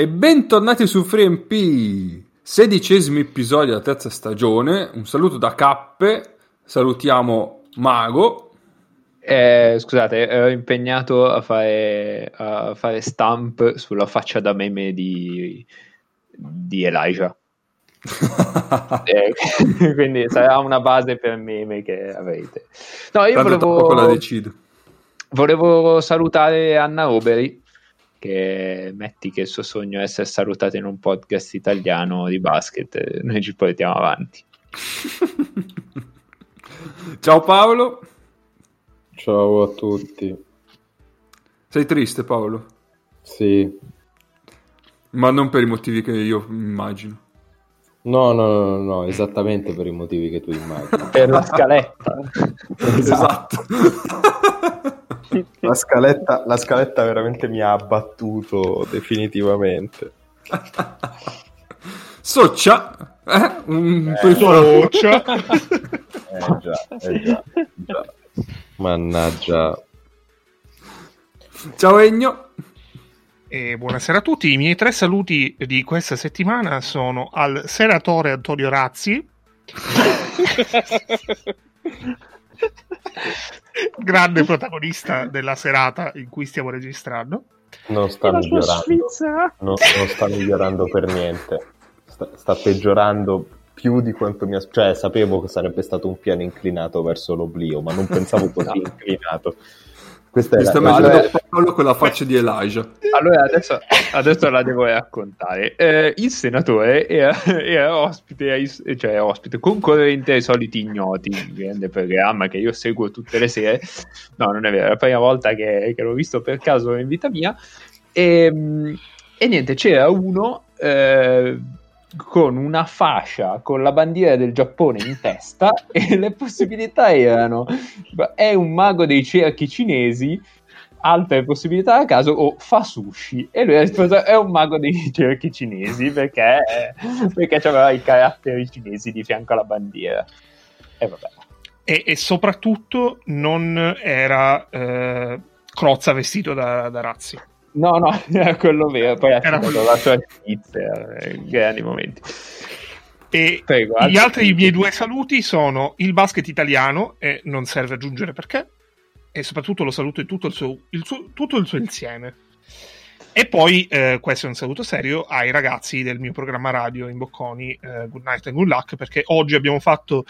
E bentornati su FreeMP, sedicesimo episodio della terza stagione. Un saluto da Cappe, salutiamo Mago. Eh, scusate, ero impegnato a fare, a fare stamp sulla faccia da meme di, di Elijah. eh, quindi sarà una base per meme che avrete. No, io volevo, volevo salutare Anna Roberi che metti che il suo sogno è essere salutato in un podcast italiano di basket, noi ci portiamo avanti. Ciao Paolo. Ciao a tutti. Sei triste Paolo? Sì. Ma non per i motivi che io immagino. No, no, no, no, esattamente per i motivi che tu immagini. per la scaletta. esatto. la, scaletta, la scaletta veramente mi ha abbattuto definitivamente. Soccia, eh? Un eh, Soccia. eh già, eh già, già. Mannaggia. Ciao Egno. E buonasera a tutti. I miei tre saluti di questa settimana sono al senatore Antonio Razzi. grande protagonista della serata in cui stiamo registrando. Non sta migliorando. No, non sta migliorando per niente. Sta, sta peggiorando più di quanto mi aspettavo. Cioè, sapevo che sarebbe stato un piano inclinato verso l'oblio, ma non pensavo così inclinato. Questa Mi sta immaginando Paolo con la faccia di Elijah. Allora, adesso, adesso la devo raccontare. Eh, il senatore era, era ospite, cioè ospite, concorrente ai soliti ignoti, un grande programma che io seguo tutte le sere. No, non è vero, è la prima volta che, che l'ho visto per caso in vita mia. E, ehm, e niente, c'era uno... Eh, con una fascia con la bandiera del Giappone in testa e le possibilità erano è un mago dei cerchi cinesi altre possibilità a caso o fa sushi. E lui ha risposto è un mago dei cerchi cinesi perché, perché aveva i caratteri cinesi di fianco alla bandiera. E vabbè. E, e soprattutto non era eh, Crozza vestito da, da razzi No, no, era quello vero. Poi ha fatto la sua Svizzera, eh, grandi momenti. E Prego, gli altri miei due saluti sono il basket italiano, e non serve aggiungere perché, e soprattutto lo saluto in tutto il suo, il suo, tutto il suo insieme. E poi, eh, questo è un saluto serio, ai ragazzi del mio programma radio in Bocconi, eh, Good Night and Good Luck, perché oggi abbiamo fatto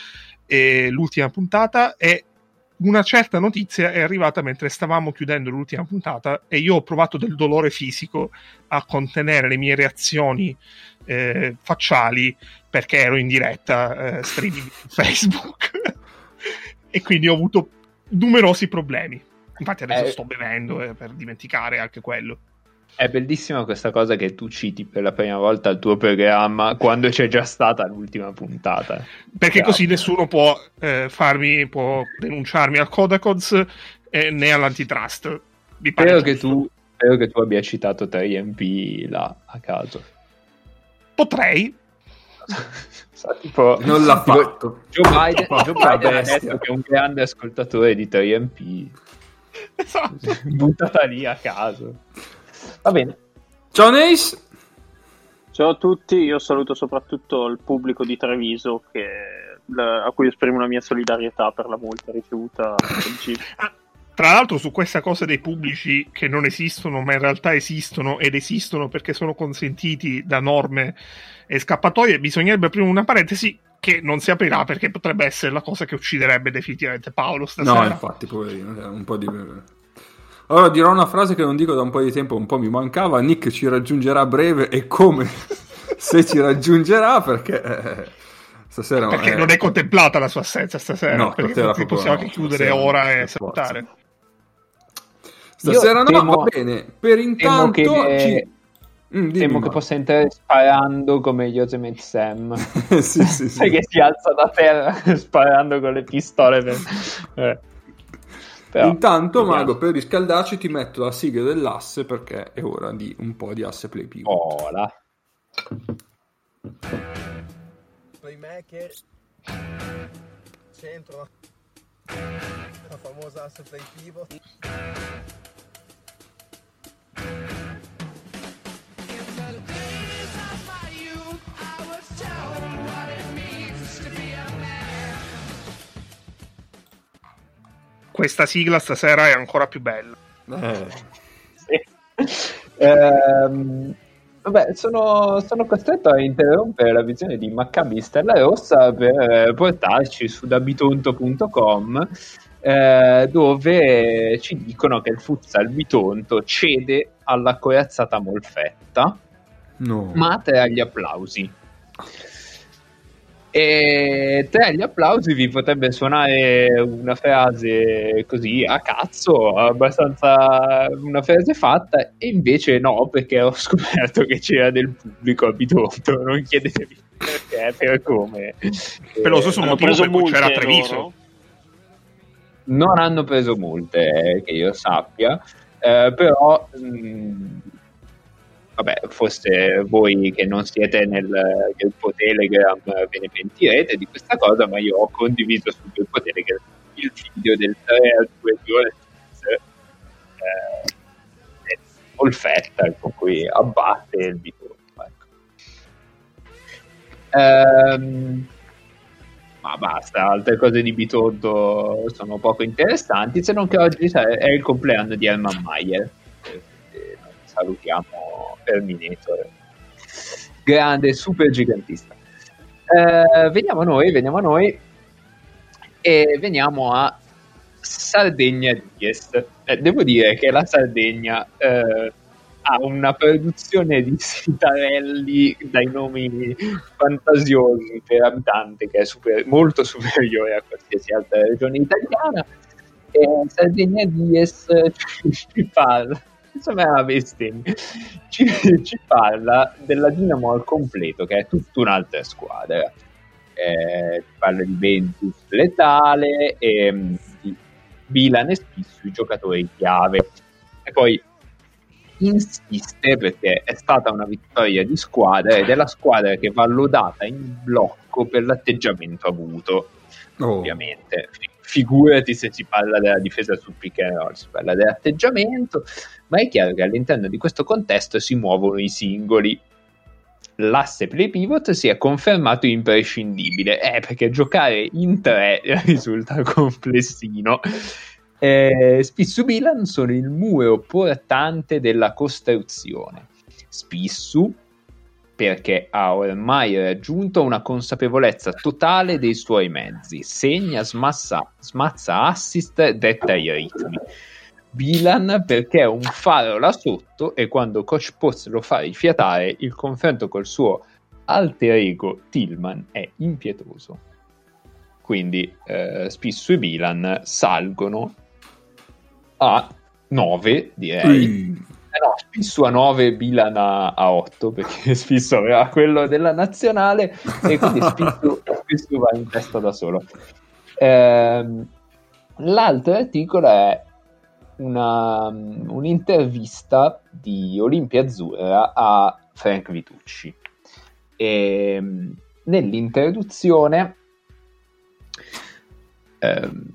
eh, l'ultima puntata e una certa notizia è arrivata mentre stavamo chiudendo l'ultima puntata e io ho provato del dolore fisico a contenere le mie reazioni eh, facciali perché ero in diretta eh, streaming su Facebook e quindi ho avuto numerosi problemi. Infatti adesso eh, sto bevendo eh, per dimenticare anche quello. È bellissima questa cosa che tu citi per la prima volta il tuo programma quando c'è già stata l'ultima puntata. Perché Grazie. così nessuno può eh, farmi, può denunciarmi al Codacods eh, né all'antitrust. Spero che, tu, spero che tu abbia citato 3MP là a caso. Potrei. tipo, non l'ha tipo, fatto. Joe Biden, Joe Biden ha detto che è un grande ascoltatore di 3MP. Esatto. Buttata lì a caso. Va bene. Ciao Neis. Ciao a tutti, io saluto soprattutto il pubblico di Treviso che, a cui esprimo la mia solidarietà per la multa ricevuta oggi. Ah, tra l'altro su questa cosa dei pubblici che non esistono ma in realtà esistono ed esistono perché sono consentiti da norme e scappatoie, bisognerebbe aprire una parentesi che non si aprirà perché potrebbe essere la cosa che ucciderebbe definitivamente Paolo stasera. No, infatti, poverino, un po' di allora dirò una frase che non dico da un po' di tempo, un po' mi mancava. Nick ci raggiungerà a breve e come? Se ci raggiungerà perché... Eh, stasera perché eh, non è contemplata la sua assenza stasera no, perché non possiamo anche chiudere ora e salutare. Stasera Io no temo, va bene. Per intanto che, ci... mm, temo che possa entrare sparando come Yosemite Sam. Sì, sì, sì. che si alza da terra sparando con le pistole per... Però, Intanto, vediamo. Mago, per riscaldarci ti metto la sigla dell'asse perché è ora di un po' di asse play pivot. Hola. Playmaker. Centro. La famosa asse play pivot. Questa sigla stasera è ancora più bella. Eh. Sì. Ehm, vabbè, sono, sono, costretto a interrompere la visione di Maccabi Stella Rossa per portarci su dabitonto.com eh, dove ci dicono che il futsal Bitonto cede alla corazzata Molfetta no. ma tra gli applausi e tra gli applausi vi potrebbe suonare una frase così a cazzo, abbastanza una frase fatta, e invece no, perché ho scoperto che c'era del pubblico a non chiedetevi perché, per come. Peloso sono motivo per cui c'era Treviso. Non hanno preso multe, che io sappia, eh, però mh, mm, vabbè, forse voi che non siete nel gruppo Telegram ve ne pentirete di questa cosa, ma io ho condiviso sul gruppo Telegram il video del 3 a 2 giorni eh, Olfetta con cui abbatte il bitonto. Ecco. Ehm, ma basta, altre cose di Bitonto sono poco interessanti, se non che oggi è il compleanno di Herman Mayer. Salutiamo Terminator. Grande, super gigantista. Eh, veniamo a noi, veniamo a noi e veniamo a Sardegna Dies. Eh, devo dire che la Sardegna eh, ha una produzione di sitarelli dai nomi fantasiosi per abitante che è super, molto superiore a qualsiasi altra regione italiana. E Sardegna Dies ci parla insomma Vesting ci, ci, parla della Dinamo al completo che è tutta un'altra squadra. Eh, parla di Ventus letale e mm, di Milan e Spissu i giocatori chiave. E poi insiste perché è stata una vittoria di squadra ed è la squadra che va lodata in blocco per l'atteggiamento avuto oh. ovviamente figurati se si parla della difesa sul pick and roll, si parla dell'atteggiamento, ma è chiaro che all'interno di questo contesto si muovono i singoli. L'asse play pivot si è confermato imprescindibile, eh, perché giocare in tre risulta complessino. Eh, Spissu Milan sono il muro portante della costruzione. Spissu perché ha ormai raggiunto una consapevolezza totale dei suoi mezzi, segna, smassa, smazza assist, detta i ritmi. Bilan perché è un faro là sotto e quando Coach Post lo fa rifiatare, il confronto col suo alter ego Tillman è impietoso. Quindi eh, Spissu e Bilan salgono a 9, direi. Mm eh no, Spissu a 9, Bilan a, a 8, perché Spissu aveva quello della nazionale e quindi Spissu va in testa da solo. Ehm, l'altro articolo è una, un'intervista di Olimpia Azzurra a Frank Vitucci. E, ehm, nell'introduzione ehm,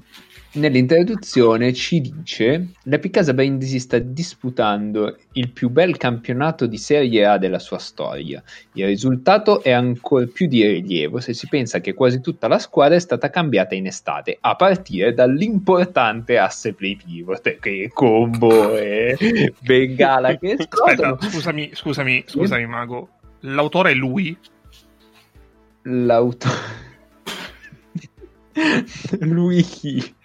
Nell'introduzione ci dice la Picasa Brindisi sta disputando il più bel campionato di Serie A della sua storia. Il risultato è ancora più di rilievo se si pensa che quasi tutta la squadra è stata cambiata in estate, a partire dall'importante asse play pivot, che combo e bengala che Aspetta, scusami, scusami, scusami Mago, l'autore è lui? L'autore... lui chi?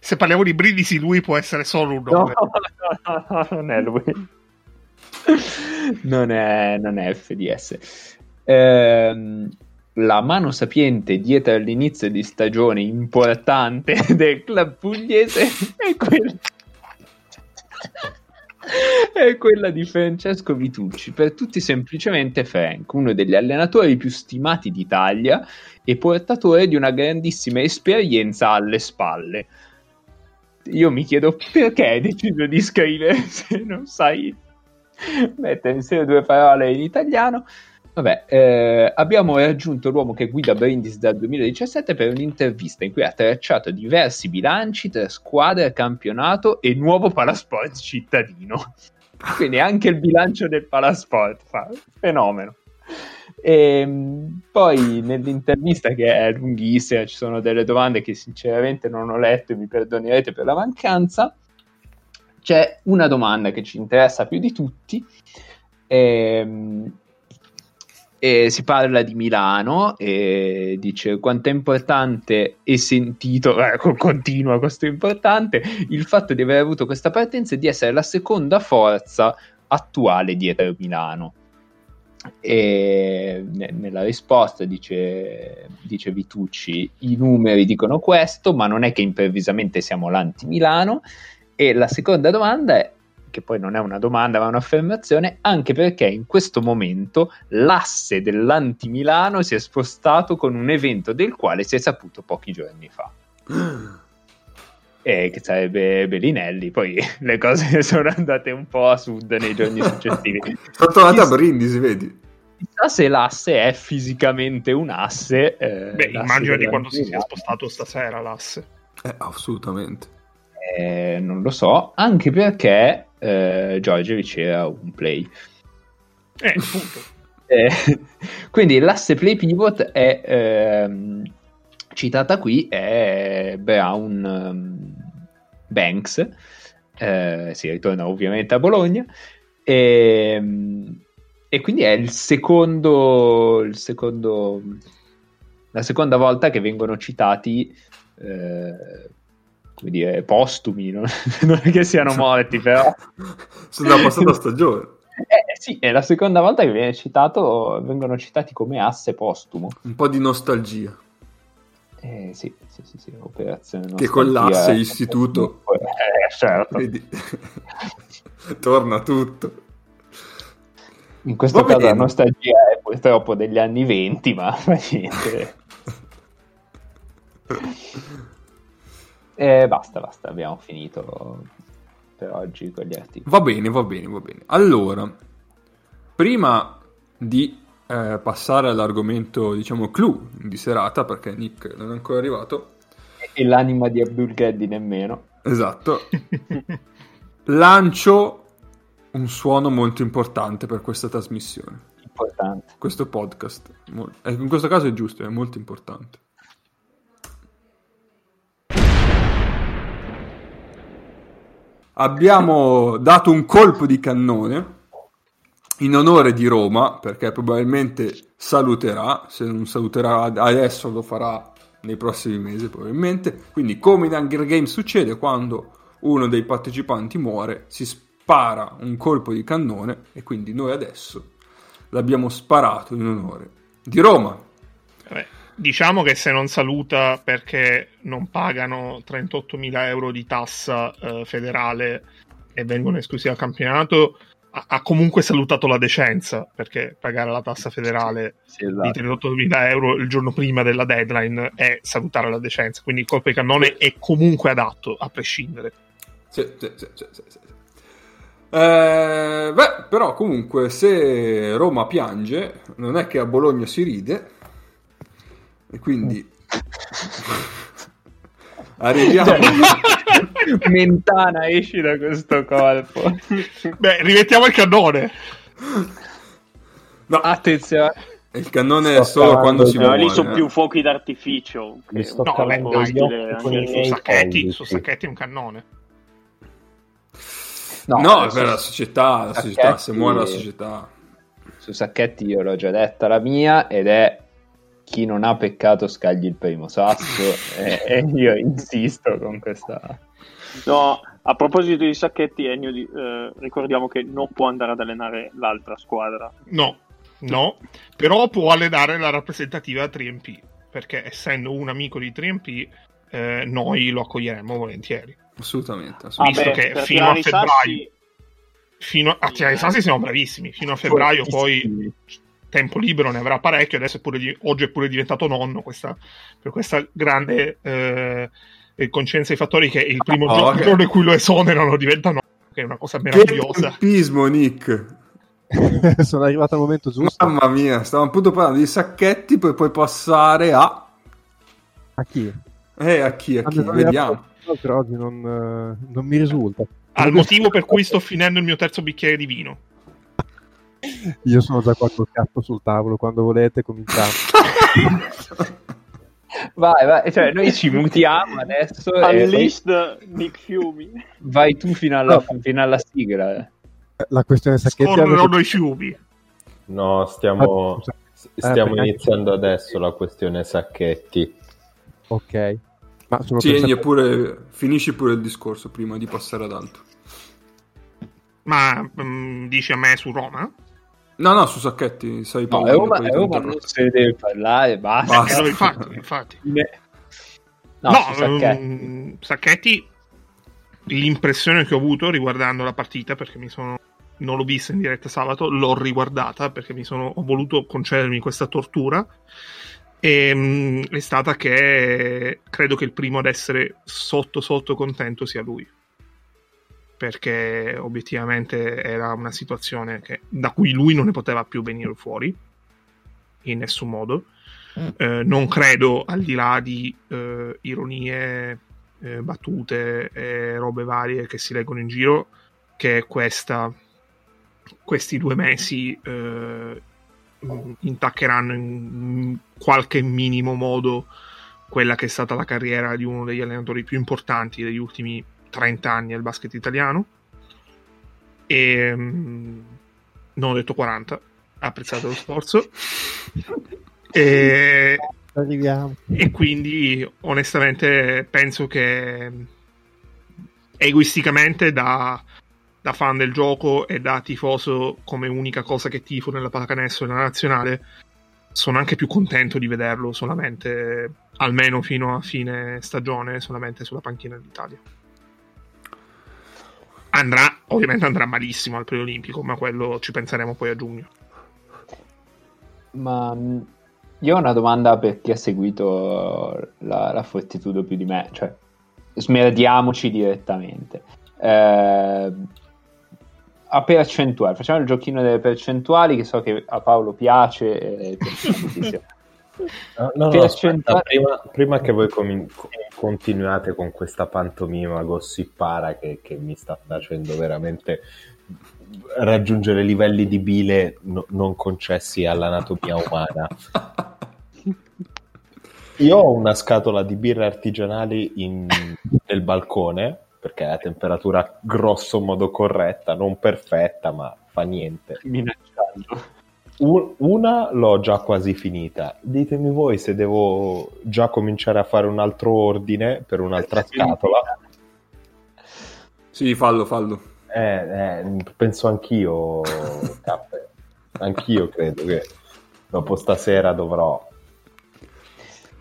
Se parliamo di Brindisi, lui può essere solo un nome. No, no, no, non è lui. non, è, non è FDS. Ehm, la mano sapiente dietro all'inizio di stagione importante del club pugliese è quella è quella di Francesco Vitucci, per tutti semplicemente Frank, uno degli allenatori più stimati d'Italia e portatore di una grandissima esperienza alle spalle. Io mi chiedo perché hai deciso di scrivere se non sai mettere insieme due parole in italiano. Vabbè, eh, abbiamo raggiunto l'uomo che guida Brindis dal 2017 per un'intervista in cui ha tracciato diversi bilanci tra squadra, campionato e nuovo palasport cittadino. Quindi anche il bilancio del palasport fa fenomeno. E ehm, poi nell'intervista che è lunghissima, ci sono delle domande che sinceramente non ho letto e mi perdonerete per la mancanza. C'è una domanda che ci interessa più di tutti. Ehm, e si parla di Milano e dice quanto è importante e sentito, eh, continua questo importante, il fatto di aver avuto questa partenza e di essere la seconda forza attuale dietro Milano. E nella risposta dice, dice Vitucci: I numeri dicono questo, ma non è che improvvisamente siamo l'anti-Milano. E la seconda domanda è: che poi non è una domanda ma un'affermazione, anche perché in questo momento l'asse dell'anti-Milano si è spostato con un evento del quale si è saputo pochi giorni fa. e che sarebbe Bellinelli. Poi le cose sono andate un po' a sud nei giorni successivi. Sono tornati a Brindisi, vedi? Chissà se l'asse è fisicamente un asse. Eh, Beh, immagino di quando si sia spostato stasera l'asse. Eh, assolutamente. Eh, non lo so, anche perché eh, Georgievic era un play. Eh, eh, quindi l'asse play pivot è ehm, citata qui è Brown um, Banks, eh, si ritorna ovviamente a Bologna, e, ehm, e quindi è il secondo, il secondo, la seconda volta che vengono citati eh, come dire, postumi, non, non è che siano morti, però... Sulla passata stagione. Eh, sì, è la seconda volta che viene citato, vengono citati come asse postumo. Un po' di nostalgia. Eh, sì, sì, sì, sì, operazione Che con l'asse istituto... Eh, certo. Vedi? Torna tutto. In questo Va caso bene. la nostalgia è purtroppo degli anni 20, ma fa niente. E basta, basta, abbiamo finito per oggi con gli articoli. Va bene, va bene, va bene. Allora, prima di eh, passare all'argomento, diciamo, clou di serata, perché Nick non è ancora arrivato. E l'anima di Abdul Geddi nemmeno. Esatto. Lancio un suono molto importante per questa trasmissione. Importante. Questo podcast. Eh, in questo caso è giusto, è molto importante. Abbiamo dato un colpo di cannone in onore di Roma, perché probabilmente saluterà, se non saluterà adesso lo farà nei prossimi mesi probabilmente, quindi come in Hunger Games succede quando uno dei partecipanti muore, si spara un colpo di cannone e quindi noi adesso l'abbiamo sparato in onore di Roma. Vabbè, Diciamo che se non saluta perché non pagano 38.000 euro di tassa eh, federale e vengono esclusi dal campionato, ha, ha, comunque salutato la decenza perché pagare la tassa federale sì, esatto. di 38.000 euro il giorno prima della deadline è salutare la decenza. Quindi il colpo di cannone è comunque adatto a prescindere. Sì, sì, sì, sì, sì, sì. Eh, beh, però comunque se Roma piange, non è che a Bologna si ride e quindi arriviamo. Mentana, esci da questo colpo. Beh, rimettiamo il cannone. No, attenzione. Il cannone è solo quando si muove. lì sono più fuochi d'artificio. Mi sto no, vabbè, dai, su, sacchetti, su sacchetti un cannone. No, no per la società, la società, se muore la società. Su Sacchetti io l'ho già detta la mia ed è chi non ha peccato scagli il primo sasso e, e, io insisto con questa... No, a proposito di Sacchetti, Ennio, eh, ricordiamo che non può andare ad allenare l'altra squadra. No, no, però può allenare la rappresentativa 3MP, perché essendo un amico di 3MP eh, noi lo accoglieremo volentieri. Assolutamente, assolutamente. Visto che fino a febbraio... Sassi... Fino a, tirare i sassi siamo bravissimi, fino a febbraio poi tempo libero ne avrà parecchio, adesso è pure di, oggi è pure diventato nonno questa, per questa grande eh, coincidenza di fattori che il primo oh, giorno, okay. in cui lo esonerano diventa nonno, che è una cosa meravigliosa. Che tempismo, Nick! Sono arrivato al momento giusto. Mamma mia, stavamo appunto parlando di sacchetti, poi puoi passare a... A chi? Eh, a chi, a chi, vediamo. Per oggi non, non mi risulta. Al motivo per cui sto finendo il mio terzo bicchiere di vino. Io sono già qua col capo sul tavolo, quando volete cominciamo. Vai, vai, cioè noi ci mutiamo adesso e poi Unleashed Nick Fiumi. vai tu fino alla, No. fino alla sigla. eh. La questione Sacchetti Scorrono avete- i fiumi. No, stiamo, Ah, scusa. stiamo perché- iniziando adesso la questione Sacchetti. Ok. Ma sono Sì, pensato- Ennio, pure, finisci pure il discorso prima di passare ad altro. Ma mm, dici a me su Roma? No, no, su Sacchetti, sai No, Paolo, è Roma, Roma non se ne deve parlare, basta. Basta. No, infatti, infatti. No, No, su Sacchetti. mm, Sacchetti, l'impressione che ho avuto riguardando la partita, perché mi sono non l'ho vista in diretta sabato, l'ho riguardata perché mi sono, ho voluto concedermi questa tortura. E, mm, è stata che credo che il primo ad essere sotto sotto contento sia lui. Perché obiettivamente era una situazione che- da cui lui non ne poteva più venire fuori in nessun modo. Eh, non credo, al di là di eh, ironie, eh, battute e robe varie che si leggono in giro, che questa, questi due mesi eh, mh, intaccheranno in qualche minimo modo quella che è stata la carriera di uno degli allenatori più importanti degli ultimi 30 anni al basket italiano. E mh, non ho detto 40, apprezzate lo sforzo. E, e quindi onestamente penso che egoisticamente da, da fan del gioco e da tifoso come unica cosa che tifo nella pallacanestro e nella nazionale sono anche più contento di vederlo solamente almeno fino a fine stagione solamente sulla panchina d'Italia andrà ovviamente andrà malissimo al preolimpico ma quello ci penseremo poi a giugno Ma mh, io ho una domanda per chi ha seguito la, la Fortitudo più di me, cioè smerdiamoci direttamente. Eh, a percentuali, facciamo il giochino delle percentuali che so che a Paolo piace. E. No, no, aspetta, prima, prima che voi comin- co- continuate con questa pantomima gossipara che, che mi sta facendo veramente raggiungere livelli di bile no- non concessi all'anatomia umana. Io ho una scatola di birre artigianali in- nel balcone perché è a temperatura grosso modo corretta, non perfetta, ma fa niente. Minacciando. Un- una l'ho già quasi finita. Ditemi voi se devo già cominciare a fare un altro ordine per un'altra scatola. Sì, fallo, fallo. Eh, eh, penso anch'io, Cappe. Anch'io credo che dopo stasera dovrò.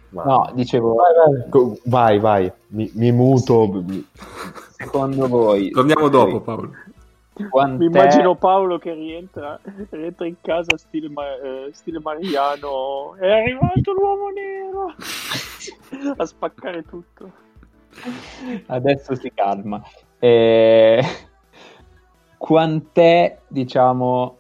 Ma- No, dicevo, Vai, vai, vai, vai. Mi, mi muto. secondo voi... Torniamo dopo, Paolo. Quant'è- Mi immagino Paolo che rientra, rientra in casa stile, eh, stile Mariano. È arrivato l'uomo nero a spaccare tutto. adesso si calma. Eh, quant'è, diciamo,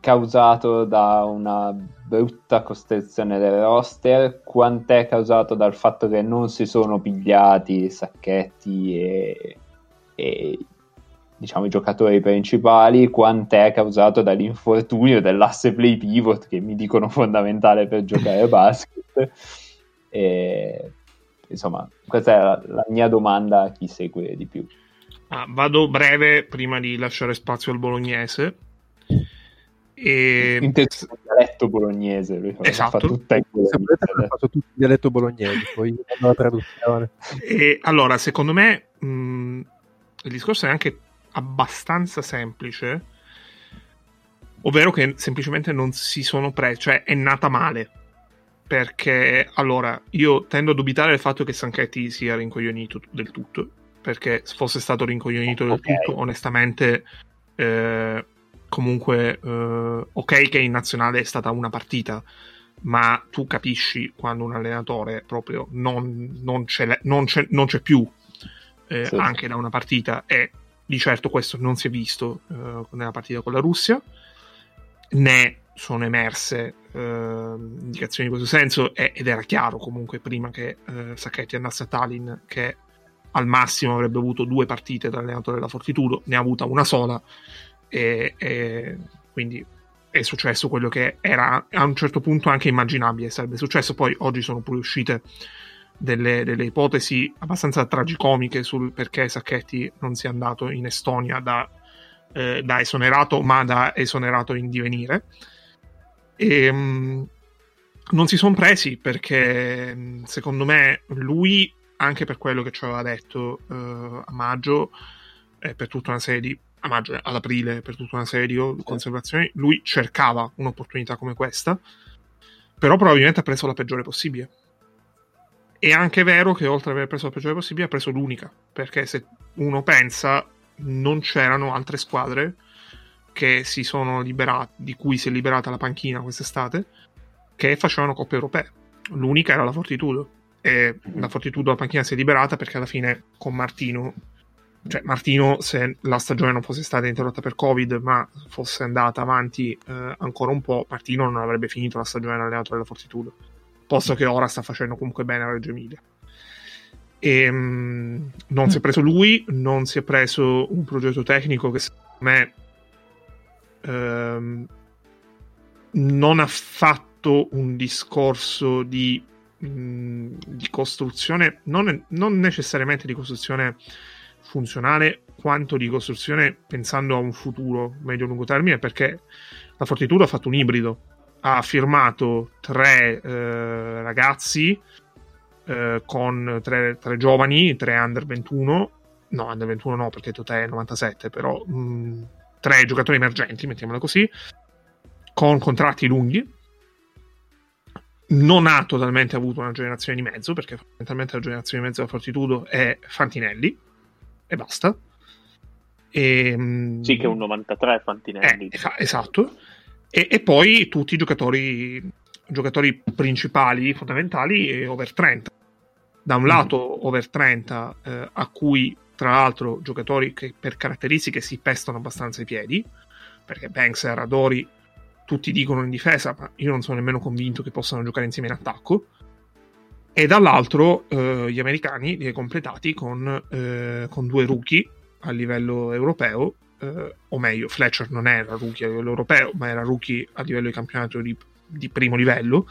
causato da una brutta costruzione del roster? Quant'è causato dal fatto che non si sono pigliati Sacchetti e, e, diciamo i giocatori principali? Quant'è causato dall'infortunio dell'asse play pivot che mi dicono fondamentale per giocare a basket? E, insomma, questa è la, la mia domanda a chi segue di più. Ah, vado breve prima di lasciare spazio al bolognese. E... Inteso il dialetto bolognese, lui fa- Esatto. fa tutta in bolognese. faccio tutto in dialetto bolognese, poi alla traduzione. E allora, secondo me, mh, il discorso è anche abbastanza semplice, ovvero che semplicemente non si sono presi, cioè è nata male. Perché allora io tendo a dubitare del fatto che Sanchetti sia rincoglionito del tutto. Perché se fosse stato rincoglionito del Ok. tutto, onestamente, eh, comunque, eh, ok, che in nazionale è stata una partita, ma tu capisci quando un allenatore proprio non, non c'è, non c'è- non c'è più eh, Sì. anche da una partita e di certo questo non si è visto eh, nella partita con la Russia né sono emerse eh, indicazioni in questo senso e- ed era chiaro comunque prima che eh, Sacchetti andasse a Tallinn che al massimo avrebbe avuto due partite da allenatore della Fortitudo ne ha avuta una sola e, e quindi è successo quello che era a un certo punto anche immaginabile sarebbe successo. Poi oggi sono pure uscite delle, delle ipotesi abbastanza tragicomiche sul perché Sacchetti non sia andato in Estonia da, eh, da esonerato, ma da esonerato in divenire. E, mh, non si sono presi perché secondo me lui, anche per quello che ci aveva detto uh, a maggio, eh, per tutta una serie di a maggio, ad aprile, per tutta una serie di conservazioni, lui cercava un'opportunità come questa, però probabilmente ha preso la peggiore possibile. È anche vero che oltre ad aver preso la peggiore possibile, ha preso l'unica, perché se uno pensa, non c'erano altre squadre che si sono liberate, di cui si è liberata la panchina quest'estate, che facevano coppe europee. L'unica era la Fortitudo. E la Fortitudo la panchina si è liberata perché alla fine con Martino cioè Martino se la stagione non fosse stata interrotta per covid ma fosse andata avanti eh, ancora un po' Martino non avrebbe finito la stagione allenatore della Fortitudo posto che ora sta facendo comunque bene a Reggio Emilia. E, mh, non si è preso lui non si è preso un progetto tecnico che secondo me ehm, non ha fatto un discorso di, mh, di costruzione non, non necessariamente di costruzione funzionale quanto di costruzione pensando a un futuro medio-lungo termine perché la Fortitudo ha fatto un ibrido ha firmato tre eh, ragazzi eh, con tre, tre, giovani, tre under 21 no under 21 no perché Totè è 97 però mh, mm, tre giocatori emergenti mettiamola così con contratti lunghi non ha totalmente avuto una generazione di mezzo perché fondamentalmente la generazione di mezzo della Fortitudo è Fantinelli e basta. E, ehm, sì, che è un 93 Fantinelli. Eh, esatto. E, e, poi tutti i giocatori, giocatori principali, fondamentali, over 30. Da un mm. lato over 30, eh, a cui tra l'altro giocatori che per caratteristiche si pestano abbastanza i piedi, perché Banks e Radori tutti dicono in difesa, ma io non sono nemmeno convinto che possano giocare insieme in attacco e dall'altro eh, gli americani li hai completati con, eh, con, due rookie a livello europeo, eh, o meglio, Fletcher non era rookie a livello europeo, ma era rookie a livello di campionato di, di primo livello,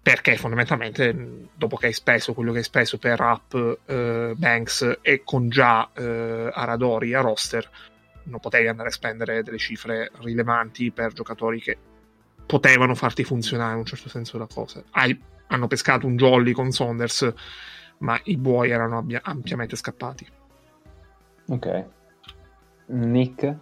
perché fondamentalmente dopo che hai speso quello che hai speso per Up, eh, Banks e con già eh, Aradori a roster, non potevi andare a spendere delle cifre rilevanti per giocatori che potevano farti funzionare in un certo senso la cosa. Hai hanno pescato un jolly con Saunders, ma i buoi erano abbia- ampiamente scappati. Ok. Nick?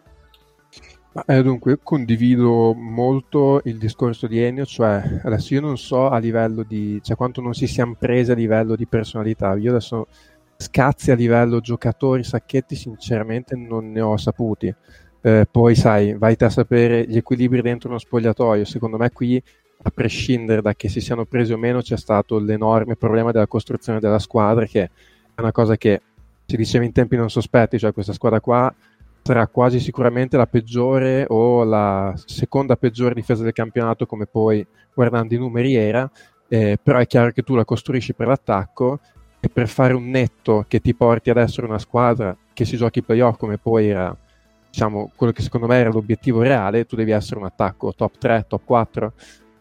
Eh, dunque, condivido molto il discorso di Ennio, cioè adesso io non so a livello di, cioè quanto non si siano presi a livello di personalità, io adesso scazzi a livello giocatori, sacchetti, sinceramente non ne ho saputi. Eh, poi sai, vai a sapere gli equilibri dentro uno spogliatoio, secondo me qui a prescindere da che si siano presi o meno, c'è stato l'enorme problema della costruzione della squadra, che è una cosa che si diceva in tempi non sospetti, cioè questa squadra qua sarà quasi sicuramente la peggiore o la seconda peggiore difesa del campionato, come poi guardando i numeri era, eh, però è chiaro che tu la costruisci per l'attacco e per fare un netto che ti porti ad essere una squadra che si giochi playoff come poi era diciamo quello che secondo me era l'obiettivo reale, tu devi essere un attacco top 3, top 4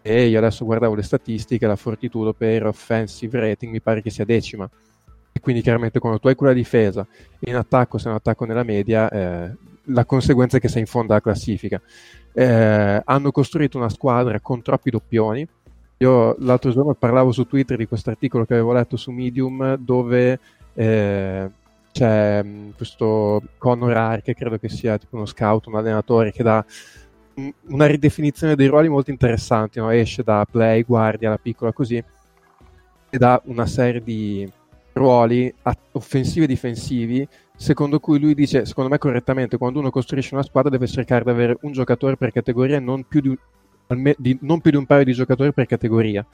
e io adesso guardavo le statistiche, la Fortitudo per offensive rating mi pare che sia decima. E quindi chiaramente quando tu hai quella difesa e in attacco sei un attacco nella media, eh, la conseguenza è che sei in fondo alla classifica. Eh, hanno costruito una squadra con troppi doppioni. Io l'altro giorno parlavo su Twitter di questo articolo che avevo letto su Medium dove eh, c'è mm, questo Conor Ark, che credo che sia tipo uno scout, un allenatore che dà una ridefinizione dei ruoli molto interessanti, no? esce da play, guardia, la piccola così, e dà una serie di ruoli offensivi e difensivi, secondo cui lui dice, secondo me correttamente, quando uno costruisce una squadra deve cercare di avere un giocatore per categoria, non più di un, alme, di, non più di un paio di giocatori per categoria.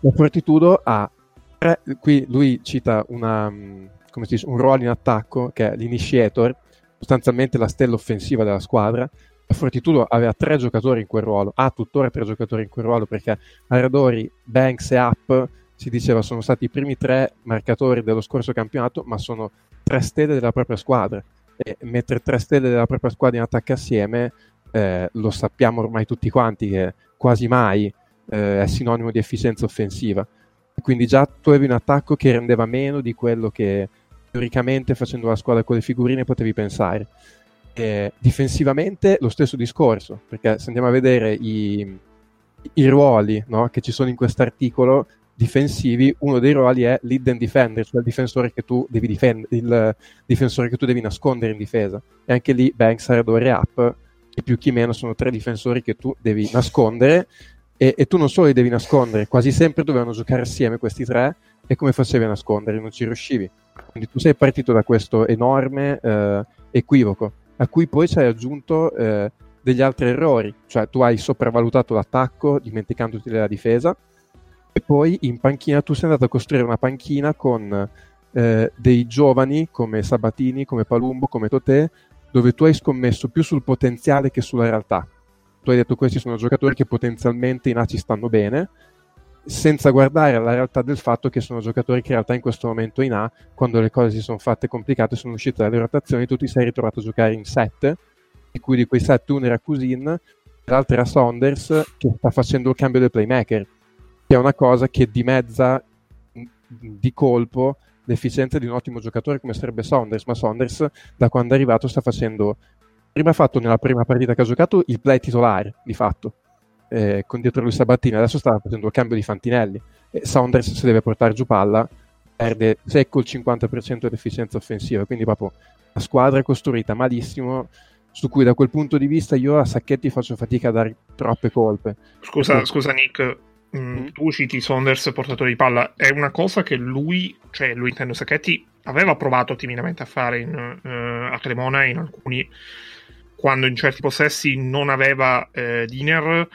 La Fortitudo ha, tre, qui lui cita una, si dice, un ruolo in attacco, che è l'initiator, sostanzialmente la stella offensiva della squadra, la Fortitudo aveva tre giocatori in quel ruolo, ha tuttora tre giocatori in quel ruolo perché Aradori, Banks e Up si diceva sono stati i primi tre marcatori dello scorso campionato, ma sono tre stelle della propria squadra. e mettere tre stelle della propria squadra in attacco assieme eh, lo sappiamo ormai tutti quanti che quasi mai eh, è sinonimo di efficienza offensiva. Quindi già tu avevi un attacco che rendeva meno di quello che teoricamente facendo la squadra con le figurine potevi pensare. Eh, difensivamente lo stesso discorso, perché se andiamo a vedere i, i ruoli no, che ci sono in quest'articolo difensivi, uno dei ruoli è lead defender, cioè il difensore che tu devi, difend- il difensore che tu devi nascondere in difesa. E anche lì Banks, Redor e Up, che più chi meno sono tre difensori che tu devi nascondere e, e, tu non solo li devi nascondere, quasi sempre dovevano giocare assieme questi tre e come facevi a nascondere? Non ci riuscivi. Quindi tu sei partito da questo enorme eh, equivoco, a cui poi ci hai aggiunto eh, degli altri errori, cioè tu hai sopravvalutato l'attacco dimenticandoti della difesa e poi in panchina tu sei andato a costruire una panchina con eh, dei giovani come Sabatini, come Palumbo, come Totè, dove tu hai scommesso più sul potenziale che sulla realtà. Tu hai detto questi sono giocatori che potenzialmente in A ci stanno bene, senza guardare alla realtà del fatto che sono giocatori che in realtà in questo momento in A, quando le cose si sono fatte complicate, sono uscite dalle rotazioni, tu ti sei ritrovato a giocare in 7, di cui di quei 7 uno era Cousin, l'altro era Saunders, che sta facendo il cambio del playmaker, che è una cosa che dimezza di colpo l'efficienza di un ottimo giocatore come sarebbe Saunders, ma Saunders da quando è arrivato sta facendo prima ha fatto nella prima partita che ha giocato il play titolare, di fatto, eh, con dietro lui Sabattini, adesso sta facendo il cambio di Fantinelli. E Saunders se deve portare giù palla, perde secco il 50% di efficienza offensiva, quindi proprio la squadra è costruita malissimo, su cui da quel punto di vista io a Sacchetti faccio fatica a dare troppe colpe. Scusa, scusa Nick, mm, mm. tu citi Saunders portatore di palla, è una cosa che lui, cioè lui intendo Sacchetti, aveva provato timidamente a fare in, uh, a Cremona in alcuni quando in certi possessi non aveva eh, Diner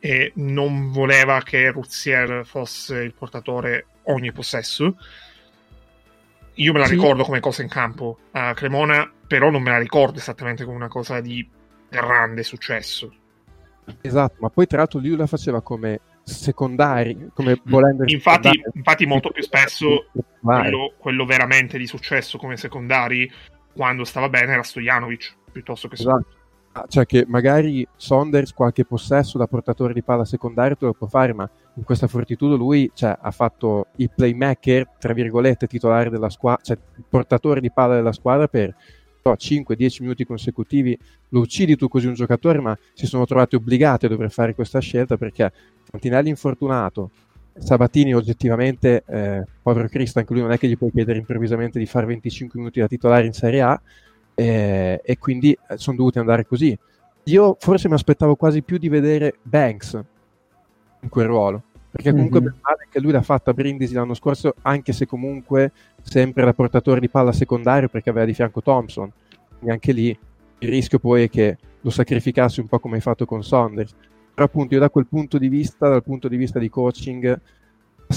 e non voleva che Ruzier fosse il portatore ogni possesso. Io me la sì. ricordo come cosa in campo a Cremona, però non me la ricordo esattamente come una cosa di grande successo. Esatto, ma poi tra l'altro lui la faceva come secondari, come mm. volendo... Infatti, infatti molto più spesso quello, quello, veramente di successo come secondari, quando stava bene, era Stojanovic piuttosto che esatto. Ah, cioè che magari Saunders qualche possesso da portatore di palla secondario te lo può fare, ma in questa fortitudo lui cioè, ha fatto il playmaker, tra virgolette, titolare della squadra, cioè il portatore di palla della squadra per 5-10 minuti consecutivi. Lo uccidi tu così un giocatore, ma si sono trovati obbligati a dover fare questa scelta perché Fantinelli infortunato, Sabatini oggettivamente, eh, povero Cristo, anche lui non è che gli puoi chiedere improvvisamente di fare 25 minuti da titolare in Serie A, eh, e quindi eh, sono dovuti andare così. Io forse mi aspettavo quasi più di vedere Banks in quel ruolo, perché comunque mm-hmm. male che lui l'ha fatta a Brindisi l'anno scorso, anche se comunque sempre da portatore di palla secondario perché aveva di fianco Thompson. Quindi anche lì il rischio poi è che lo sacrificassi un po' come hai fatto con Saunders. Però appunto io da quel punto di vista, dal punto di vista di coaching,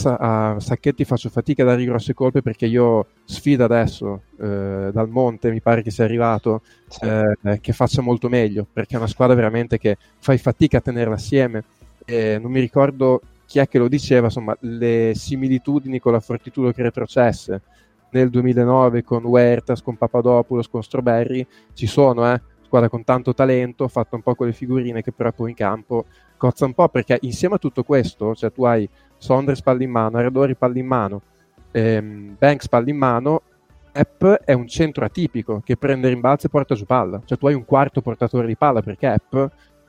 a Sacchetti faccio fatica a dare grosse colpe perché io sfido adesso eh, dal monte, mi pare che sia arrivato, eh, che faccia molto meglio perché è una squadra veramente che fai fatica a tenerla assieme. Eh, non mi ricordo chi è che lo diceva, insomma, le similitudini con la Fortitudo che retrocesse nel 2009 con Huertas, con Papadopoulos, con Stroberry ci sono, eh. Squadra con tanto talento, fatta un po' con le figurine che però poi in campo cozza un po' perché insieme a tutto questo, cioè tu hai Sondres palla in mano, Aradori palla in mano, ehm, Banks palla in mano, App è un centro atipico che prende rimbalzo e porta giù palla, cioè tu hai un quarto portatore di palla perché App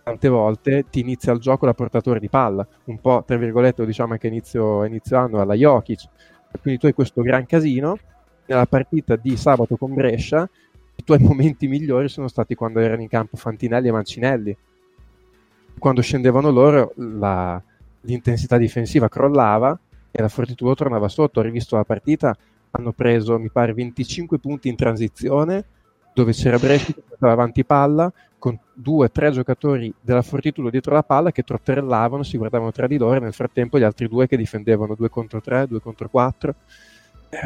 tante volte ti inizia il gioco da portatore di palla, un po' tra virgolette lo diciamo anche inizio, inizio anno alla Jokic, quindi tu hai questo gran casino nella partita di sabato con Brescia i tuoi momenti migliori sono stati quando erano in campo Fantinelli e Mancinelli. Quando scendevano loro, la, l'intensità difensiva crollava e la Fortitudo tornava sotto. Ho rivisto la partita, hanno preso, mi pare, 25 punti in transizione, dove c'era Brescia che portava avanti palla, con due o tre giocatori della Fortitudo dietro la palla che trotterellavano, si guardavano tra di loro e nel frattempo gli altri due che difendevano 2 contro 3, 2 contro 4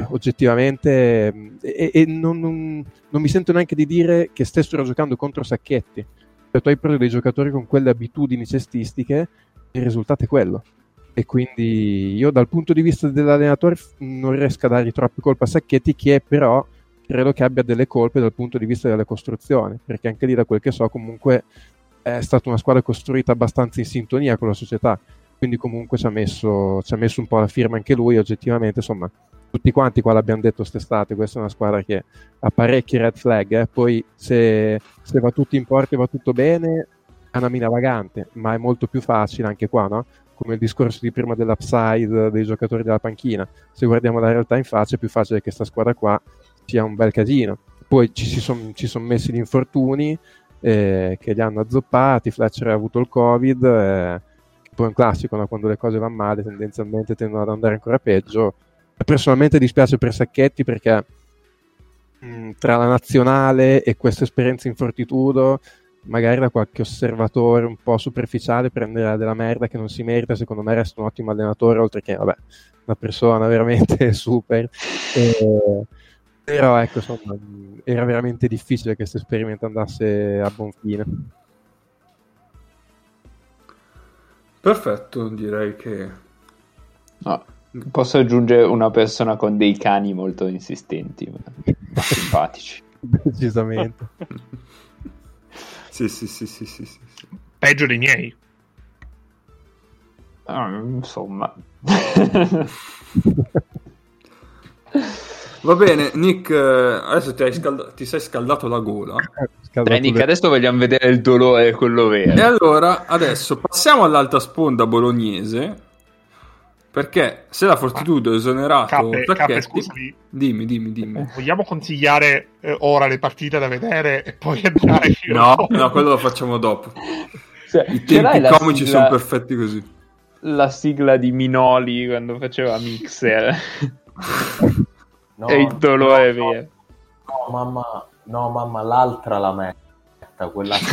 oggettivamente e, e non, non, non, mi sento neanche di dire che stessero giocando contro Sacchetti. Perché tu hai preso dei giocatori con quelle abitudini cestistiche il risultato è quello. E quindi io dal punto di vista dell'allenatore non riesco a dargli troppe colpe a Sacchetti che però credo che abbia delle colpe dal punto di vista delle costruzioni, perché anche lì da quel che so comunque è stata una squadra costruita abbastanza in sintonia con la società, quindi comunque ci ha messo, ci ha messo un po' la firma anche lui, oggettivamente insomma tutti quanti qua l'abbiamo detto quest'estate, questa è una squadra che ha parecchi red flag, eh. poi se, se va tutto in porta e va tutto bene è una mina vagante, ma è molto più facile anche qua, no? come il discorso di prima dell'upside dei giocatori della panchina. Se guardiamo la realtà in faccia, è più facile che questa squadra qua sia un bel casino. Poi ci si son, ci son messi gli infortuni eh, che li hanno azzoppati, Fletcher ha avuto il Covid, eh, poi è un classico, no? quando le cose vanno male tendenzialmente tendono ad andare ancora peggio. Personalmente dispiace per Sacchetti perché mh, tra la nazionale e questa esperienza in fortitudo magari da qualche osservatore un po' superficiale prenderà della merda che non si merita, secondo me resta un ottimo allenatore, oltre che, vabbè, una persona veramente super. E, però ecco, insomma, era veramente difficile che questo esperimento andasse a buon fine. Perfetto, direi che... No, posso aggiungere una persona con dei cani molto insistenti, simpatici. Decisamente. Sì, sì, sì, sì, sì, sì. Peggio dei miei. Ah, insomma. Va bene, Nick, eh, adesso ti, scalda- ti sei scaldato la gola. Dai, Nick, le... adesso vogliamo vedere il dolore, quello vero. E allora, adesso passiamo all'alta sponda bolognese perché se la Fortitudo è esonerato Cappe, Cappe, scusami, dimmi, dimmi, dimmi. Vogliamo consigliare eh, ora le partite da vedere e poi andare? no, no, quello lo facciamo dopo. Cioè, I tempi comici sigla, sono perfetti così. La sigla di Minoli quando faceva Mixer. no, e il dolore no, via. No, mamma, no, mamma, l'altra la metta, quella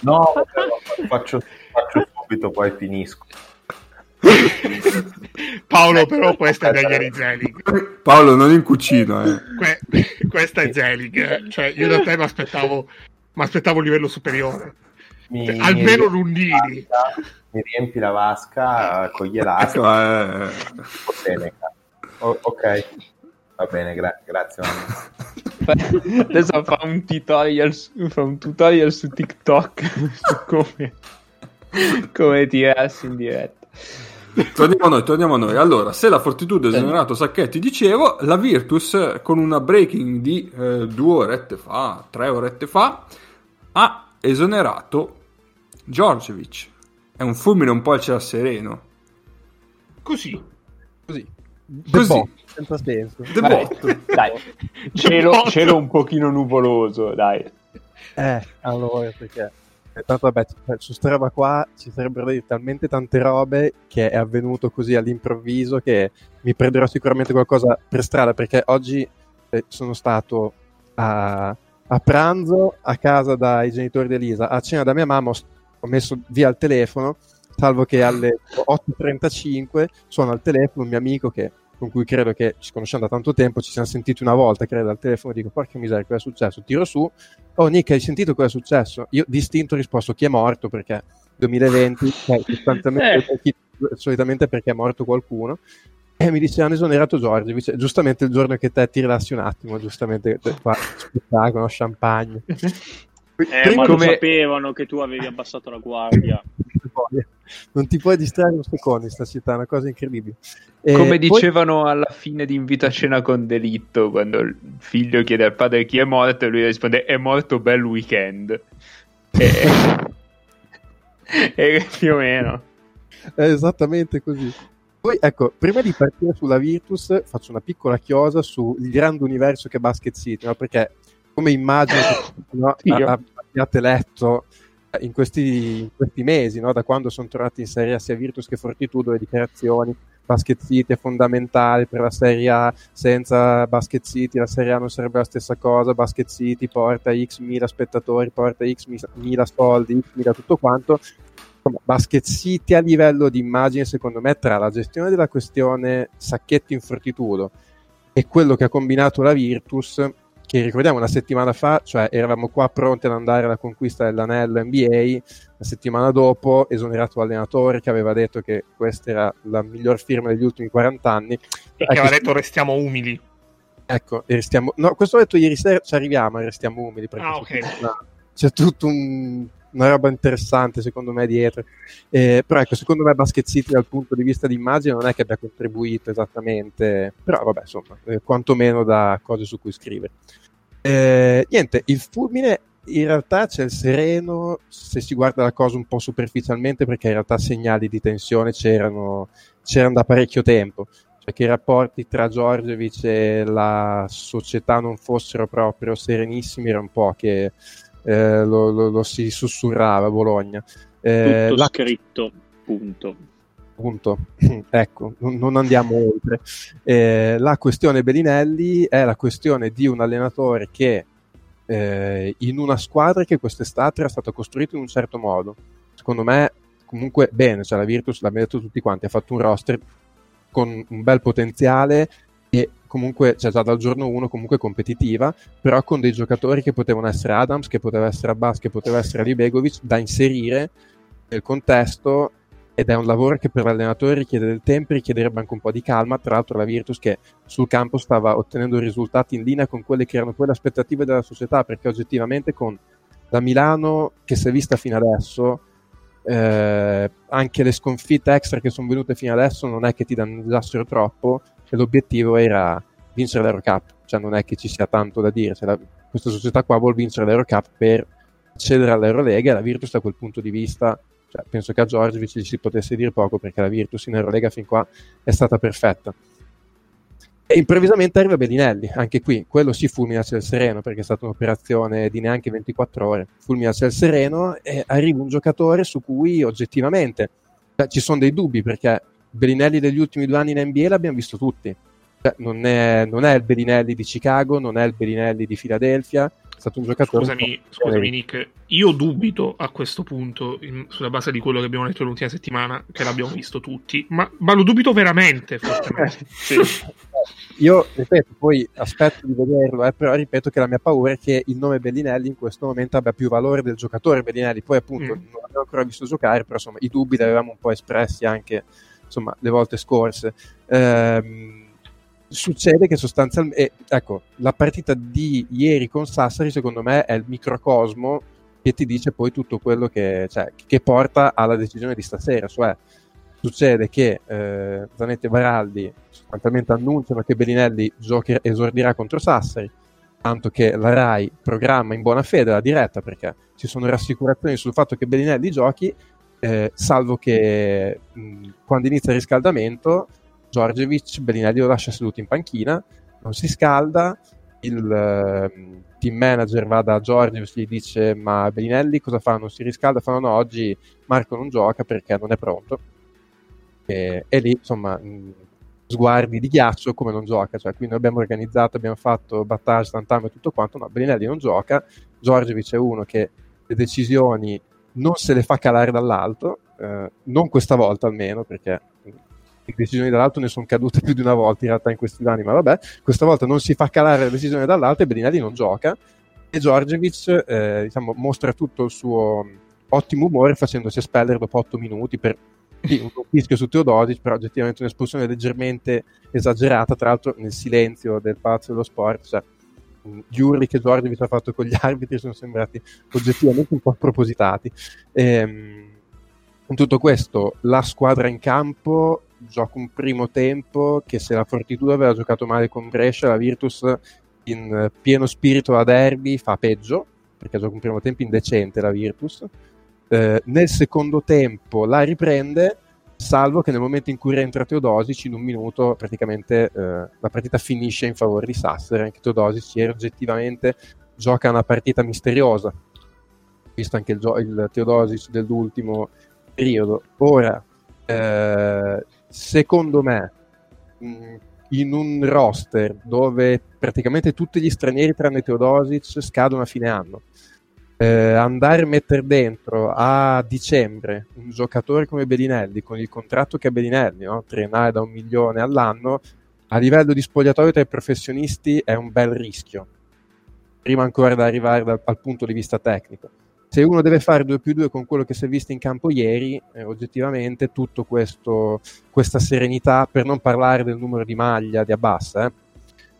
No, faccio, faccio subito, poi finisco. Paolo, però, questa è Daniel Zelig. Paolo, non in cucina, eh. Que- questa è Zelig. Cioè, io da te mi aspettavo, mi aspettavo un livello superiore. Mi, almeno Rundini. Mi riempi la vasca con gli elastri. Ecco, eh. Bene, o- ok. Va bene, gra- grazie. Adesso fa un tutorial, su, fa un tutorial su TikTok su come, come tirarsi in diretta. Torniamo a noi, torniamo a noi. Allora, se la Fortitudo ha esonerato Sacchetti, dicevo, la Virtus con una breaking di eh, due orette fa, tre orette fa, ha esonerato Giorgevic. È un fulmine un po' al cielo sereno. Così. Così. Così. Senza senso. Dai, dai. Cielo, cielo un pochino nuvoloso, dai. Eh, allora, perché... Tanto vabbè, su sta roba qua ci sarebbero da dire talmente tante robe che è avvenuto così all'improvviso che mi prenderò sicuramente qualcosa per strada perché oggi eh, sono stato a, a, pranzo a casa dai genitori di Elisa, a cena da mia mamma ho, ho messo via il telefono salvo che alle 8.35 suona al telefono un mio amico che, con cui credo che ci conosciamo da tanto tempo, ci siamo sentiti una volta, credo, al telefono, dico, porca miseria, cosa è successo? Tiro su, oh Nick, hai sentito cosa è successo? Io distinto ho risposto, chi è morto? Perché 2020, cioè, sostanzialmente, eh. solitamente perché è morto qualcuno, e mi dice hanno esonerato Giorgio, dice, giustamente il giorno che te ti rilassi un attimo, giustamente qua, spettacolo, champagne. Eh, ma come... sapevano che tu avevi abbassato la guardia. non ti puoi distrarre un secondo in questa città, è una cosa incredibile. E Come dicevano alla fine di Invito a cena con delitto, quando il figlio chiede al padre chi è morto, e lui risponde: È morto bel weekend. E, e più o meno è esattamente così. Poi ecco, prima di partire sulla Virtus, faccio una piccola chiosa sul grande universo che è Basket City, no? perché come immagino che no, abbiate letto in questi, in questi mesi, no? da quando sono tornati in Serie A sia Virtus che Fortitudo, le dichiarazioni, Basket City è fondamentale per la Serie A, senza Basket City la Serie A non sarebbe la stessa cosa, Basket City porta X mila spettatori, porta X mila soldi, X mila tutto quanto, Basket City a livello di immagine secondo me tra la gestione della questione Sacchetti in Fortitudo e quello che ha combinato la Virtus che ricordiamo una settimana fa, cioè eravamo qua pronti ad andare alla conquista dell'anello NBA, la settimana dopo esonerato l'allenatore che aveva detto che questa era la miglior firma degli ultimi 40 anni. E che aveva detto restiamo umili. Ecco, restiamo... No, questo ho detto ieri sera, ci arriviamo e restiamo umili. Ah, ok. C'è tutto un una roba interessante secondo me dietro. Eh, però ecco, secondo me Basket City dal punto di vista di immagine non è che abbia contribuito esattamente, però vabbè, insomma, eh, quantomeno da cose su cui scrivere. Eh, niente, il fulmine in realtà c'è il sereno se si guarda la cosa un po' superficialmente perché in realtà segnali di tensione c'erano, c'erano da parecchio tempo cioè che i rapporti tra Giorgevic e la società non fossero proprio serenissimi era un po' che eh, lo, lo, lo, si sussurrava a Bologna. Eh, Tutto la... scritto, punto. Punto. ecco, non, andiamo oltre. Eh, la questione Bellinelli è la questione di un allenatore che eh, in una squadra che quest'estate era stata costruita in un certo modo. Secondo me, comunque, bene, cioè la Virtus, l'abbiamo detto tutti quanti, ha fatto un roster con un bel potenziale e comunque, cioè già dal giorno 1 comunque competitiva, però con dei giocatori che potevano essere Adams, che poteva essere Abbas, che poteva essere Libegovic, da inserire nel contesto ed è un lavoro che per l'allenatore richiede del tempo, richiederebbe anche un po' di calma, tra l'altro la Virtus che sul campo stava ottenendo risultati in linea con quelle che erano poi le aspettative della società, perché oggettivamente con la Milano che si è vista fino adesso, eh, anche le sconfitte extra che sono venute fino adesso non è che ti danneggiassero troppo, e l'obiettivo era vincere l'Eurocup, cioè non è che ci sia tanto da dire, cioè la, questa società qua vuole vincere l'Eurocup per accedere all'Eurolega e la Virtus da quel punto di vista, cioè, penso che a Giorgiovic gli si potesse dire poco perché la Virtus in Eurolega fin qua è stata perfetta. E improvvisamente arriva Bellinelli, anche qui, quello si fulmina ciel sereno perché è stata un'operazione di neanche 24 ore, fulmina ciel sereno e arriva un giocatore su cui oggettivamente cioè, ci sono dei dubbi perché Bellinelli degli ultimi due anni in NBA l'abbiamo visto tutti. Cioè, non, è, non, è, il Bellinelli di Chicago, non è il Bellinelli di Philadelphia. È stato un giocatore. Scusami, scusami Nick, io dubito a questo punto, in, sulla base di quello che abbiamo detto l'ultima settimana, che l'abbiamo visto tutti, ma, ma lo dubito veramente. sì. Io ripeto, poi aspetto di vederlo, eh, però ripeto che la mia paura è che il nome Bellinelli in questo momento abbia più valore del giocatore Bellinelli. Poi, appunto, mm. non l'abbiamo ancora visto giocare, però insomma, i dubbi li avevamo un po' espressi anche insomma, le volte scorse. Ehm, succede che sostanzialmente, eh, ecco, la partita di ieri con Sassari secondo me è il microcosmo che ti dice poi tutto quello che, cioè, che porta alla decisione di stasera, cioè succede che eh, Zanetti e Baraldi sostanzialmente annunciano che Bellinelli giochi, esordirà contro Sassari, tanto che la RAI programma in buona fede la diretta perché ci sono rassicurazioni sul fatto che Bellinelli giochi eh, salvo che mh, quando inizia il riscaldamento Giorgevic Bellinelli lo lascia seduto in panchina, non si scalda, il uh, team manager va da Giorgevic e gli dice ma Bellinelli cosa fa? Non si riscalda? Fanno no, oggi Marco non gioca perché non è pronto. E, e lì insomma mh, sguardi di ghiaccio come non gioca, cioè quindi abbiamo organizzato, abbiamo fatto battage, tantame e tutto quanto, no, Bellinelli non gioca, Giorgevic è uno che le decisioni non se le fa calare dall'alto, eh, non questa volta almeno, perché le decisioni dall'alto ne sono cadute più di una volta in realtà in questi anni, ma vabbè, questa volta non si fa calare la decisione dall'alto e Bellinelli non gioca. E Giorgevic eh, diciamo, mostra tutto il suo ottimo umore facendosi espellere dopo 8 minuti per sì, un fischio su Teodosic, però oggettivamente un'espulsione leggermente esagerata, tra l'altro nel silenzio del palazzo dello sport, cioè gli urli che Giorgiovic ha fatto con gli arbitri sono sembrati oggettivamente un po' propositati. Ehm, in tutto questo, la squadra in campo gioca un primo tempo che se la Fortitudo aveva giocato male con Brescia, la Virtus in pieno spirito da derby fa peggio, perché gioca un primo tempo indecente la Virtus. Eh, nel secondo tempo la riprende salvo che nel momento in cui rientra Teodosic in un minuto praticamente eh, la partita finisce in favore di Sassari. Anche Teodosic ieri oggettivamente gioca una partita misteriosa. Visto anche il, il Teodosic dell'ultimo periodo. Ora eh, secondo me mh, in un roster dove praticamente tutti gli stranieri tranne Teodosic scadono a fine anno eh, andare a mettere dentro a dicembre un giocatore come Bellinelli con il contratto che ha Bellinelli, no? triennale da un milione all'anno, a livello di spogliatoio tra i professionisti è un bel rischio. prima ancora da arrivare da, al punto di vista tecnico. Se uno deve fare 2 più 2 con quello che si è visto in campo ieri, eh, oggettivamente questo, questa serenità, per non parlare del numero di maglia di Abbas, eh,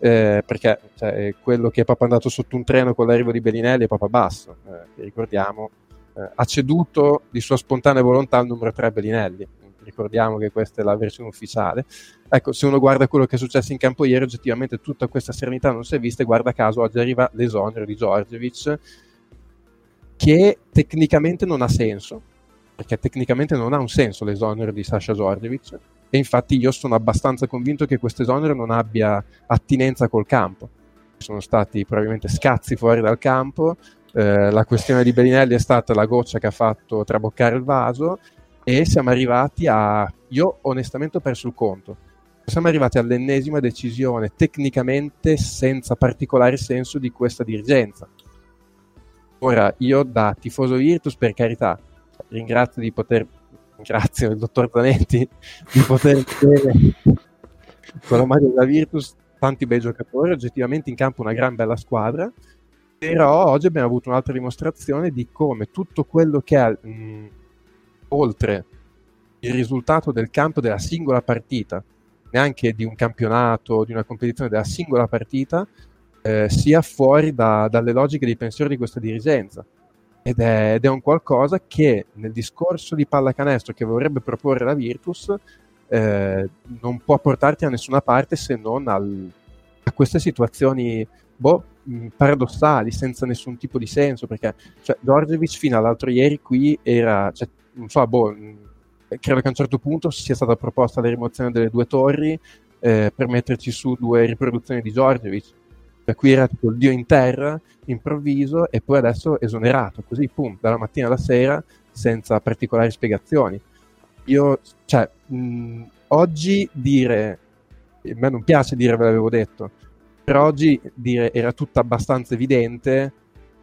eh, perché cioè, quello che è proprio andato sotto un treno con l'arrivo di Bellinelli è proprio basso, eh, ricordiamo, eh, ha ceduto di sua spontanea volontà al numero 3 Bellinelli, ricordiamo che questa è la versione ufficiale. Ecco, se uno guarda quello che è successo in campo ieri, oggettivamente tutta questa serenità non si è vista e guarda caso oggi arriva l'esonero di Djordjevic, che tecnicamente non ha senso, perché tecnicamente non ha un senso l'esonero di Sasha Djordjevic, e infatti io sono abbastanza convinto che questo esonero non abbia attinenza col campo. Sono stati probabilmente scazzi fuori dal campo, eh, la questione di Bellinelli è stata la goccia che ha fatto traboccare il vaso e siamo arrivati a... Io onestamente ho perso il conto. Siamo arrivati all'ennesima decisione tecnicamente senza particolare senso di questa dirigenza. Ora, io da tifoso Virtus, per carità, ringrazio di poter... Ringrazio il dottor Zanetti di poter vedere con la maglia della Virtus tanti bei giocatori, oggettivamente in campo una gran bella squadra, però oggi abbiamo avuto un'altra dimostrazione di come tutto quello che è mh, oltre il risultato del campo della singola partita, neanche di un campionato, di una competizione della singola partita, eh, sia fuori da, dalle logiche di pensiero di questa dirigenza. Ed è, ed è, un qualcosa che nel discorso di pallacanestro che vorrebbe proporre la Virtus eh, non può portarti a nessuna parte se non al, a queste situazioni boh, paradossali, senza nessun tipo di senso, perché cioè, Dorjevic fino all'altro ieri qui era, cioè, non so, boh, credo che a un certo punto sia stata proposta la rimozione delle due torri eh, per metterci su due riproduzioni di Giorgevic. Per cui era tipo il dio in terra, improvviso, e poi adesso esonerato, così, pum, dalla mattina alla sera, senza particolari spiegazioni. Io, cioè, mh, oggi dire, a me non piace dire ve l'avevo detto, per oggi dire era tutto abbastanza evidente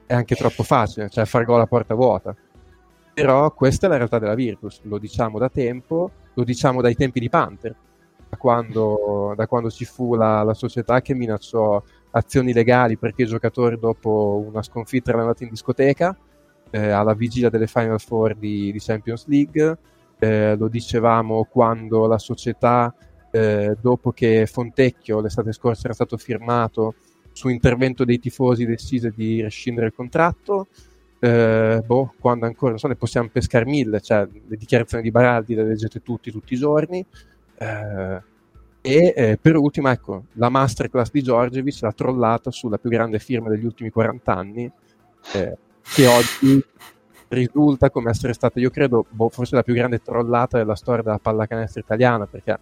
è anche troppo facile, cioè far gol a porta vuota. Però questa è la realtà della Virtus, lo diciamo da tempo, lo diciamo dai tempi di Panther, da quando, da quando ci fu la, la, società che minacciò azioni legali perché i giocatori dopo una sconfitta erano andati in discoteca eh, alla vigilia delle Final Four di, di Champions League, eh, lo dicevamo quando la società, eh, dopo che Fontecchio l'estate scorsa era stato firmato, su intervento dei tifosi decise di rescindere il contratto, eh, boh, quando ancora, non so, ne possiamo pescare mille, cioè le dichiarazioni di Baraldi le leggete tutti, tutti i giorni. Eh, e eh, per ultimo, ecco, la masterclass di Giorgevic, la trollata sulla più grande firma degli ultimi 40 anni, eh, che oggi risulta come essere stata, io credo, boh, forse la più grande trollata della storia della pallacanestro italiana, perché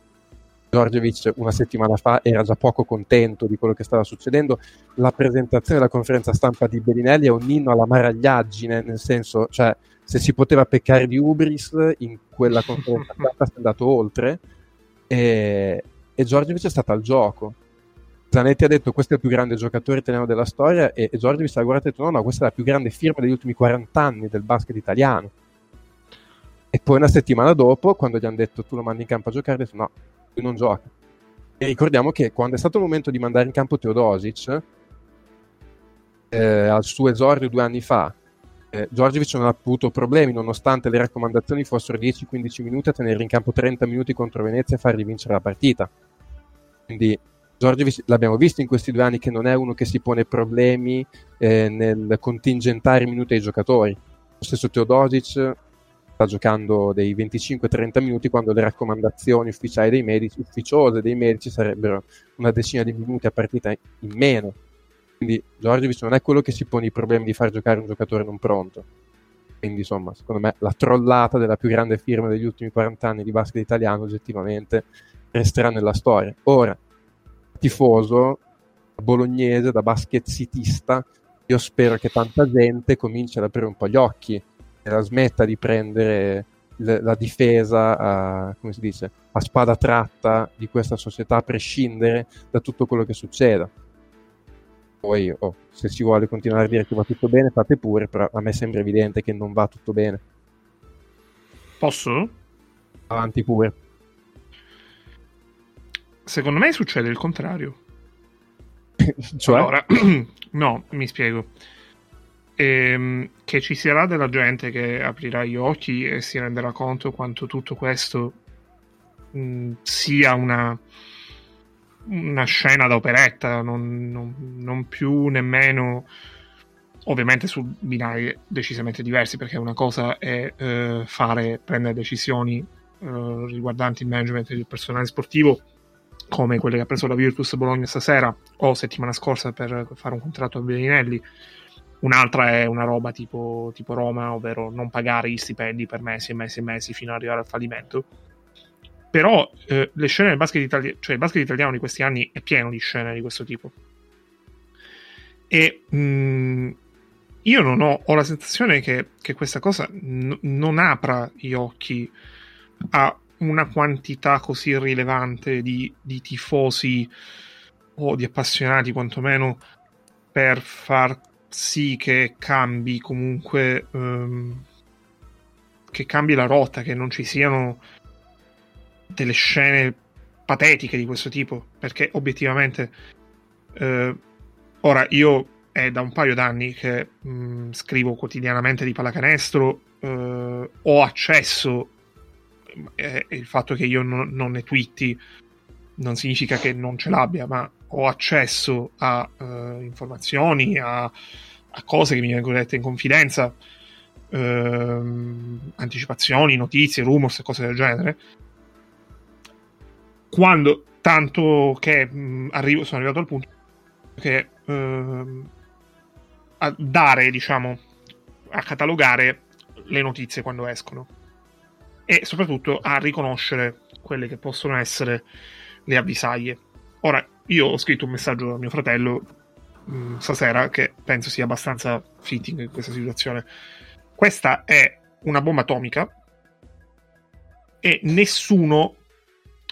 Giorgevic una settimana fa era già poco contento di quello che stava succedendo. La presentazione della conferenza stampa di Bellinelli è un inno alla maragliaggine, nel senso, cioè, se si poteva peccare di Ubris in quella conferenza stampa si è andato oltre e, e Giorgevic è stato al gioco. Zanetti ha detto questo è il più grande giocatore italiano della storia e, e Giorgevic ha guardato e ha detto no, no, questa è la più grande firma degli ultimi 40 anni del basket italiano. E poi una settimana dopo, quando gli hanno detto tu lo mandi in campo a giocare, ha detto no, lui non gioca. E ricordiamo che quando è stato il momento di mandare in campo Teodosic, eh, al suo esordio due anni fa, eh, Giorgievic non ha avuto problemi, nonostante le raccomandazioni fossero 10-15 minuti, a tenere in campo 30 minuti contro Venezia e fargli vincere la partita. Quindi Giorgievic l'abbiamo visto in questi due anni che non è uno che si pone problemi eh, nel contingentare minuti ai giocatori. Lo stesso Teodosic sta giocando dei 25-30 minuti quando le raccomandazioni ufficiali dei medici, ufficiose dei medici sarebbero una decina di minuti a partita in meno. Quindi Giorgiovic non è quello che si pone i problemi di far giocare un giocatore non pronto. Quindi insomma, secondo me la trollata della più grande firma degli ultimi 40 anni di basket italiano oggettivamente resterà nella storia. Ora, tifoso bolognese, da basket citista, io spero che tanta gente cominci ad aprire un po' gli occhi la smetta di prendere l- la difesa a, come si dice, a spada tratta di questa società a prescindere da tutto quello che succeda. Poi, oh, se si vuole continuare a dire che va tutto bene, fate pure, però a me sembra evidente che non va tutto bene. Posso? Avanti pure. Secondo me succede il contrario. cioè? Allora, no, mi spiego. Ehm, che ci sarà della gente che aprirà gli occhi e si renderà conto quanto tutto questo mh, sia una, una scena da operetta, non, non, non più nemmeno ovviamente su binari decisamente diversi, perché una cosa è eh, fare, prendere decisioni eh, riguardanti il management del personale sportivo, come quelle che ha preso la Virtus Bologna stasera o settimana scorsa per fare un contratto a Bellinelli. Un'altra è una roba tipo, tipo Roma, ovvero non pagare gli stipendi per mesi e mesi e mesi fino ad arrivare al fallimento. Però eh, le scene del basket italiano, cioè il basket italiano di questi anni è pieno di scene di questo tipo. E mh, io non ho, ho la sensazione che, che questa cosa n- non apra gli occhi a una quantità così rilevante di, di tifosi o di appassionati quantomeno per far sì che cambi comunque um, che cambi la rotta, che non ci siano delle scene patetiche di questo tipo, perché obiettivamente eh, ora io è da un paio d'anni che mh, scrivo quotidianamente di pallacanestro, eh, ho accesso, eh, il fatto che io non, non, ne twitti non significa che non ce l'abbia, ma ho accesso a uh, informazioni, a, a, cose che mi vengono dette in confidenza, uh, anticipazioni, notizie, rumors e cose del genere. Quando tanto che mh, arrivo, sono arrivato al punto che uh, a dare, diciamo, a catalogare le notizie quando escono e soprattutto a riconoscere quelle che possono essere le avvisaglie. Ora, io ho scritto un messaggio a mio fratello mh, mm, stasera che penso sia abbastanza fitting in questa situazione. Questa è una bomba atomica e nessuno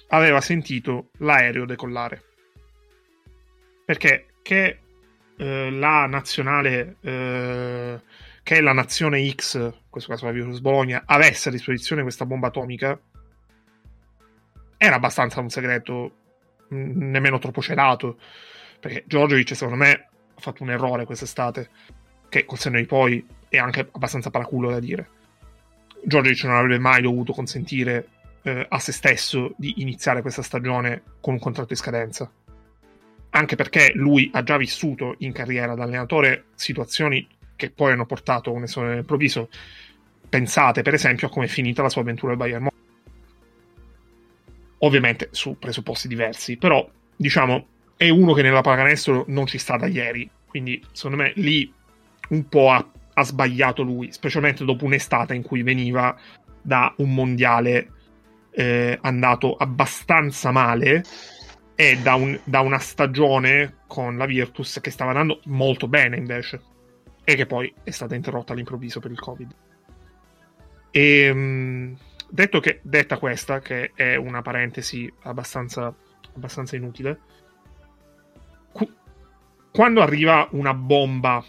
aveva sentito l'aereo decollare. Perché che eh, la nazionale, eh, che la nazione X, in questo caso la Virus Bologna, avesse a disposizione questa bomba atomica, era abbastanza un segreto nemmeno troppo celato. Perché Giorgiovic, secondo me, ha fatto un errore quest'estate, che col senno di poi è anche abbastanza paraculo da dire. Giorgiovic non avrebbe mai dovuto consentire eh, a se stesso di iniziare questa stagione con un contratto in scadenza anche perché lui ha già vissuto in carriera da allenatore situazioni che poi hanno portato a un esonero improvviso. Pensate per esempio a come è finita la sua avventura al Bayern Monaco. Ovviamente su presupposti diversi, però diciamo è uno che nella pallacanestro non ci sta da ieri, quindi secondo me lì un po' ha, ha sbagliato lui, specialmente dopo un'estate in cui veniva da un mondiale eh, andato abbastanza male e da, un, da, una stagione con la Virtus che stava andando molto bene invece e che poi è stata interrotta all'improvviso per il Covid. E, ehm, che, detta questa, che è una parentesi abbastanza, abbastanza inutile, cu- quando arriva una bomba,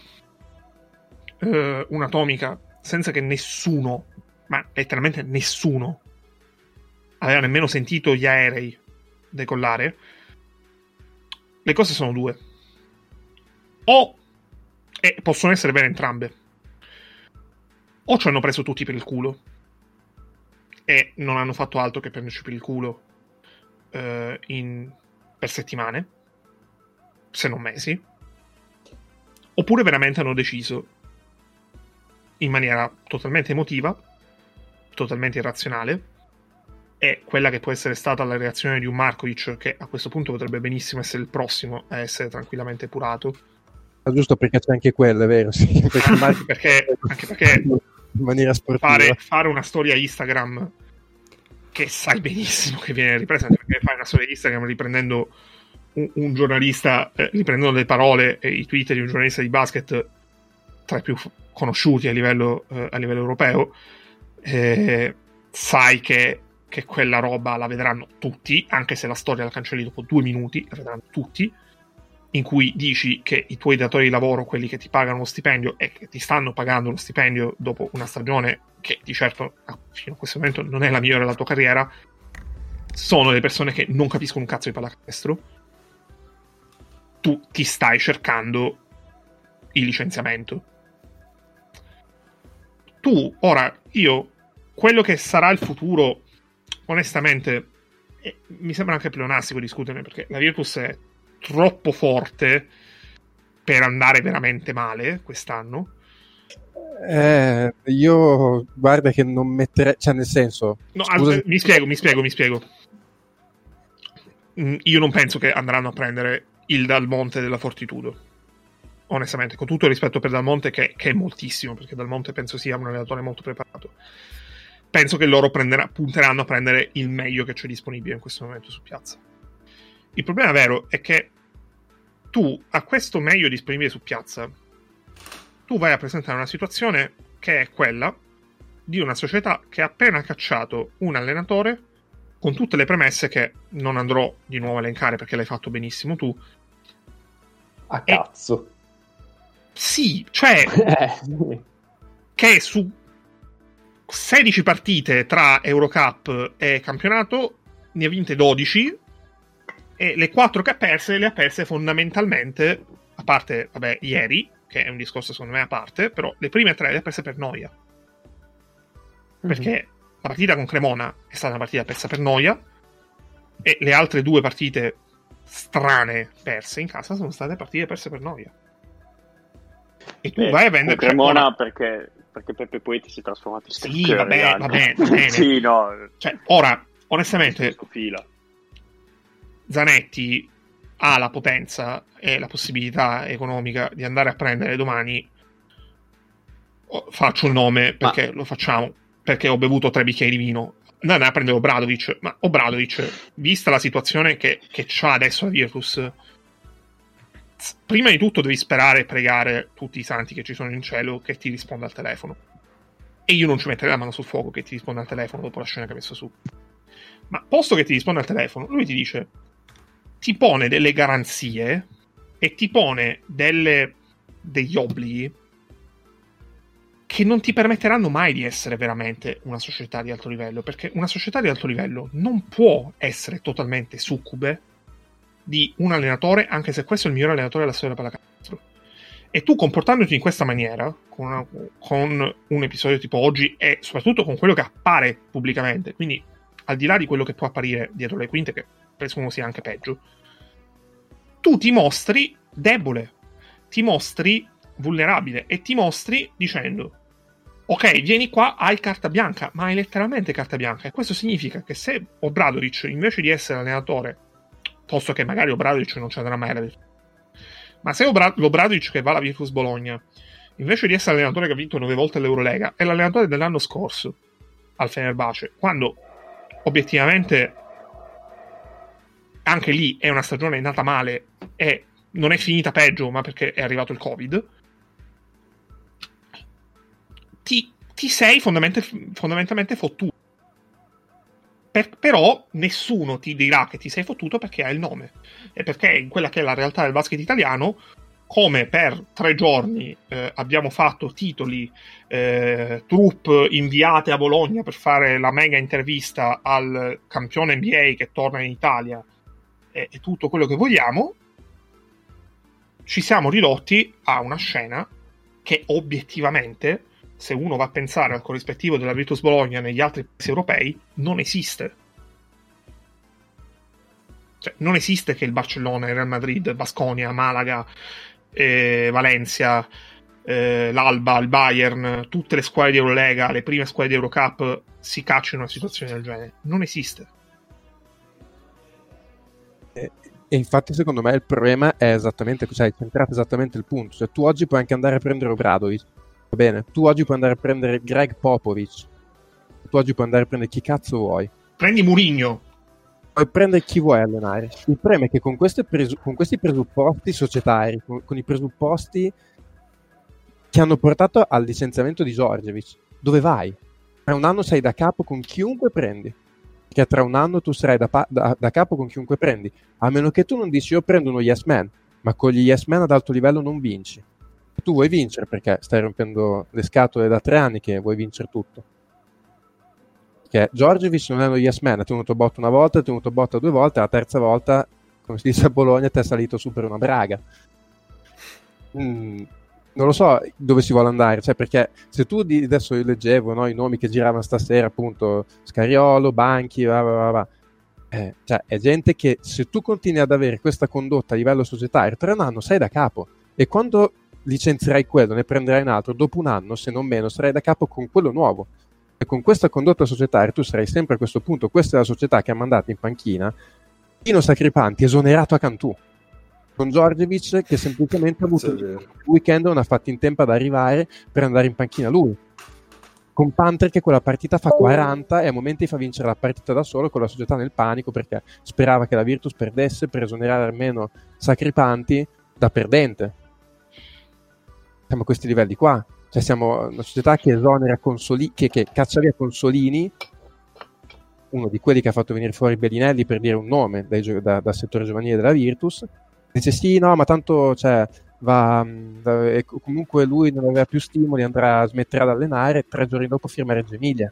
eh, un'atomica, senza che nessuno, ma letteralmente nessuno, aveva nemmeno sentito gli aerei decollare, le cose sono due. O e possono essere vere entrambe. O ci hanno preso tutti per il culo e non hanno fatto altro che prenderci per il culo eh, in, per settimane, se non mesi. Oppure veramente hanno deciso in maniera totalmente emotiva, totalmente irrazionale, è quella che può essere stata la reazione di un Markovic che a questo punto potrebbe benissimo essere il prossimo a essere tranquillamente purato. Ah, giusto perché c'è anche quello, è vero? Sì, perché, anche perché, anche perché in maniera sportiva. Fare, fare, una storia Instagram che sai benissimo che viene ripresa, perché fai una storia Instagram riprendendo un, un giornalista, eh, riprendendo le parole e i tweet di un giornalista di basket tra i più conosciuti a livello, eh, a livello europeo, eh, sai che che quella roba la vedranno tutti, anche se la storia la cancelli dopo due minuti, la vedranno tutti, in cui dici che i tuoi datori di lavoro, quelli che ti pagano lo stipendio e che ti stanno pagando lo stipendio dopo una stagione che di certo fino a questo momento non è la migliore della tua carriera, sono le persone che non capiscono un cazzo di pallacanestro, tu ti stai cercando il licenziamento. Tu, ora, io, quello che sarà il futuro, onestamente, eh, mi sembra anche pleonastico discuterne perché la Virtus è troppo forte per andare veramente male quest'anno. Eh, io guarda che non metterei, cioè nel senso, No, scusa mi spiego, mi spiego, mi spiego. Mm, Io non penso che andranno a prendere il Dalmonte della Fortitudo. Onestamente, con tutto il rispetto per Dalmonte, che, che è moltissimo, perché Dalmonte penso sia un allenatore molto preparato. Penso che loro prenderà- punteranno a prendere il meglio che c'è disponibile in questo momento su piazza. Il problema vero è che tu, a questo meglio disponibile su piazza, tu vai a presentare una situazione che è quella di una società che ha appena cacciato un allenatore con tutte le premesse che non andrò di nuovo a elencare perché l'hai fatto benissimo tu. A E- cazzo. Sì, cioè Eh, che su 16 partite tra Eurocup e campionato ne ha vinte 12 e le 4 che ha perse le ha perse fondamentalmente, a parte, vabbè, ieri, che è un discorso secondo me a parte, però le prime tre le ha perse per noia. Perché la partita con Cremona è stata una partita persa per noia e le altre due partite strane perse in casa sono state partite perse per noia. E tu Eh, vai a vendere Cremona perché, perché Peppe Poeti si è trasformato in Sì, vabbè, vabbè, anche. va bene. sì, no, Cioè, ora, onestamente, fila. Zanetti ha la potenza e la possibilità economica di andare a prendere domani. oh, Faccio il nome perché lo facciamo. Perché ho bevuto tre bicchieri di vino. Andare a prendere Obradovic. Ma Obradovic, vista la situazione che, che c'ha adesso la Virtus, prima di tutto devi sperare e pregare tutti i santi che ci sono in cielo che ti risponda al telefono. E io non ci metterei la mano sul fuoco che ti risponda al telefono dopo la scena che ha messo su. Ma posto che ti risponde al telefono, lui ti dice: ti pone delle garanzie e ti pone delle, degli obblighi che non ti permetteranno mai di essere veramente una società di alto livello, perché una società di alto livello non può essere totalmente succube di un allenatore, anche se questo è il miglior allenatore della storia della pallacanestro. E tu comportandoti in questa maniera, con, una- con un episodio tipo oggi, e soprattutto con quello che appare pubblicamente, quindi al di là di quello che può apparire dietro le quinte, che presumo sia anche peggio, tu ti mostri debole, ti mostri vulnerabile e ti mostri dicendo ok, vieni qua, hai carta bianca, ma hai letteralmente carta bianca. E questo significa che se Obradovic, invece di essere allenatore, posto che magari Obradovic non ci andrà mai alla ma se Obra- che va alla Virtus Bologna, invece di essere allenatore che ha vinto nove volte l'Eurolega, è l'allenatore dell'anno scorso al Fenerbahce, quando obiettivamente anche lì è una stagione nata male e non è finita peggio, ma perché è arrivato il Covid. Ti, ti sei fondamental- fondamentalmente fottuto. Per- però nessuno ti dirà che ti sei fottuto perché hai il nome. E perché in quella che è la realtà del basket italiano, come per tre giorni eh, abbiamo fatto titoli, eh, troupe inviate a Bologna per fare la mega intervista al campione NBA che torna in Italia e, e tutto quello che vogliamo, ci siamo ridotti a una scena che obiettivamente, se uno va a pensare al corrispettivo della Virtus Bologna negli altri paesi europei, non esiste. Cioè, non esiste che il Barcellona, il Real Madrid, Basconia, Malaga, eh, Valencia, eh, l'Alba, il Bayern, tutte le squadre di Eurolega, le prime squadre di Eurocup si caccino in una situazione del genere. Non esiste. E infatti, secondo me, il problema è esattamente, cioè, hai centrato esattamente il punto. Cioè, tu oggi puoi anche andare a prendere Obradovic, va bene? Tu oggi puoi andare a prendere Greg Popovic, tu oggi puoi andare a prendere chi cazzo vuoi. Prendi Murigno. Puoi prendere chi vuoi allenare. Il problema è che con, presu- con questi presupposti societari, con, con i presupposti che hanno portato al licenziamento di Giorgevic, dove vai? Tra un anno sei da capo con chiunque prendi. Perché tra un anno tu sarai da, pa- da- da capo con chiunque prendi. A meno che tu non dici io prendo uno yes man, ma con gli yes man ad alto livello non vinci. Tu vuoi vincere perché stai rompendo le scatole da tre anni che vuoi vincere tutto. Perché Giorgevic non è uno yes man, ha tenuto botta una volta, ha tenuto botta due volte, la terza volta come si dice a Bologna, ti è salito su per una braga. Mm, non lo so dove si vuole andare, cioè perché se tu di, adesso io leggevo no, i nomi che giravano stasera, appunto Scariolo, Banchi, va, va, va, eh, cioè è gente che se tu continui ad avere questa condotta a livello societario, tra un anno sei da capo. E quando licenzierai quello, ne prenderai un altro, dopo un anno, se non meno, sarai da capo con quello nuovo. E con questa condotta societaria tu sarai sempre a questo punto, questa è la società che ha mandato in panchina Pino Sacripanti esonerato a Cantù con Giorgevic che semplicemente ha avuto il weekend non ha fatto in tempo ad arrivare per andare in panchina lui. Con Panther che quella partita fa 40 e a momenti fa vincere la partita da solo con la società nel panico perché sperava che la Virtus perdesse per esonerare almeno Sacripanti da perdente. Siamo a questi livelli qua. Cioè siamo una società che esonera Consoli- che, che caccia via Consolini uno di quelli che ha fatto venire fuori Bellinelli per dire un nome dai, da, dal settore giovanile della Virtus dice sì, no, ma tanto cioè, va, va, comunque lui non aveva più stimoli, andrà, smetterà di allenare e tre giorni dopo firma Reggio Emilia.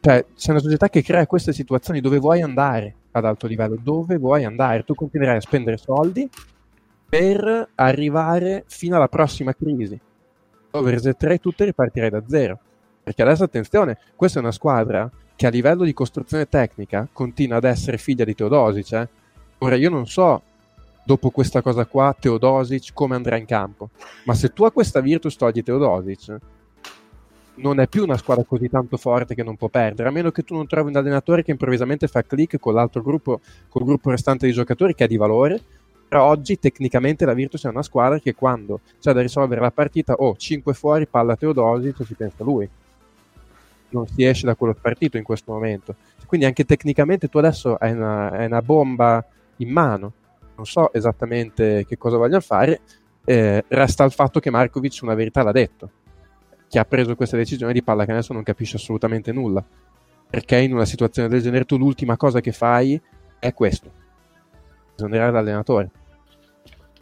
Cioè, c'è una società che crea queste situazioni dove vuoi andare ad alto livello, dove vuoi andare, tu continuerai a spendere soldi per arrivare fino alla prossima crisi, dove resetterai tutto e ripartirai da zero. Perché adesso attenzione, questa è una squadra che a livello di costruzione tecnica continua ad essere figlia di Teodosic. Eh? Ora io non so dopo questa cosa qua Teodosic come andrà in campo. Ma se tu a questa Virtus togli Teodosic, non è più una squadra così tanto forte che non può perdere, a meno che tu non trovi un allenatore che improvvisamente fa click con l'altro gruppo, col gruppo restante di giocatori che è di valore. Però oggi tecnicamente la Virtus è una squadra che quando c'è da risolvere la partita, oh, 5 fuori, palla Teodosic, si pensa lui. Non si esce da quello partito in questo momento. Quindi anche tecnicamente tu adesso hai una, hai una bomba in mano non so esattamente che cosa vogliono fare, eh, resta il fatto che Markovic una verità l'ha detto. Chi ha preso questa decisione di pallacanestro non capisce assolutamente nulla. Perché in una situazione del genere tu l'ultima cosa che fai è questo. Esonerare l'allenatore.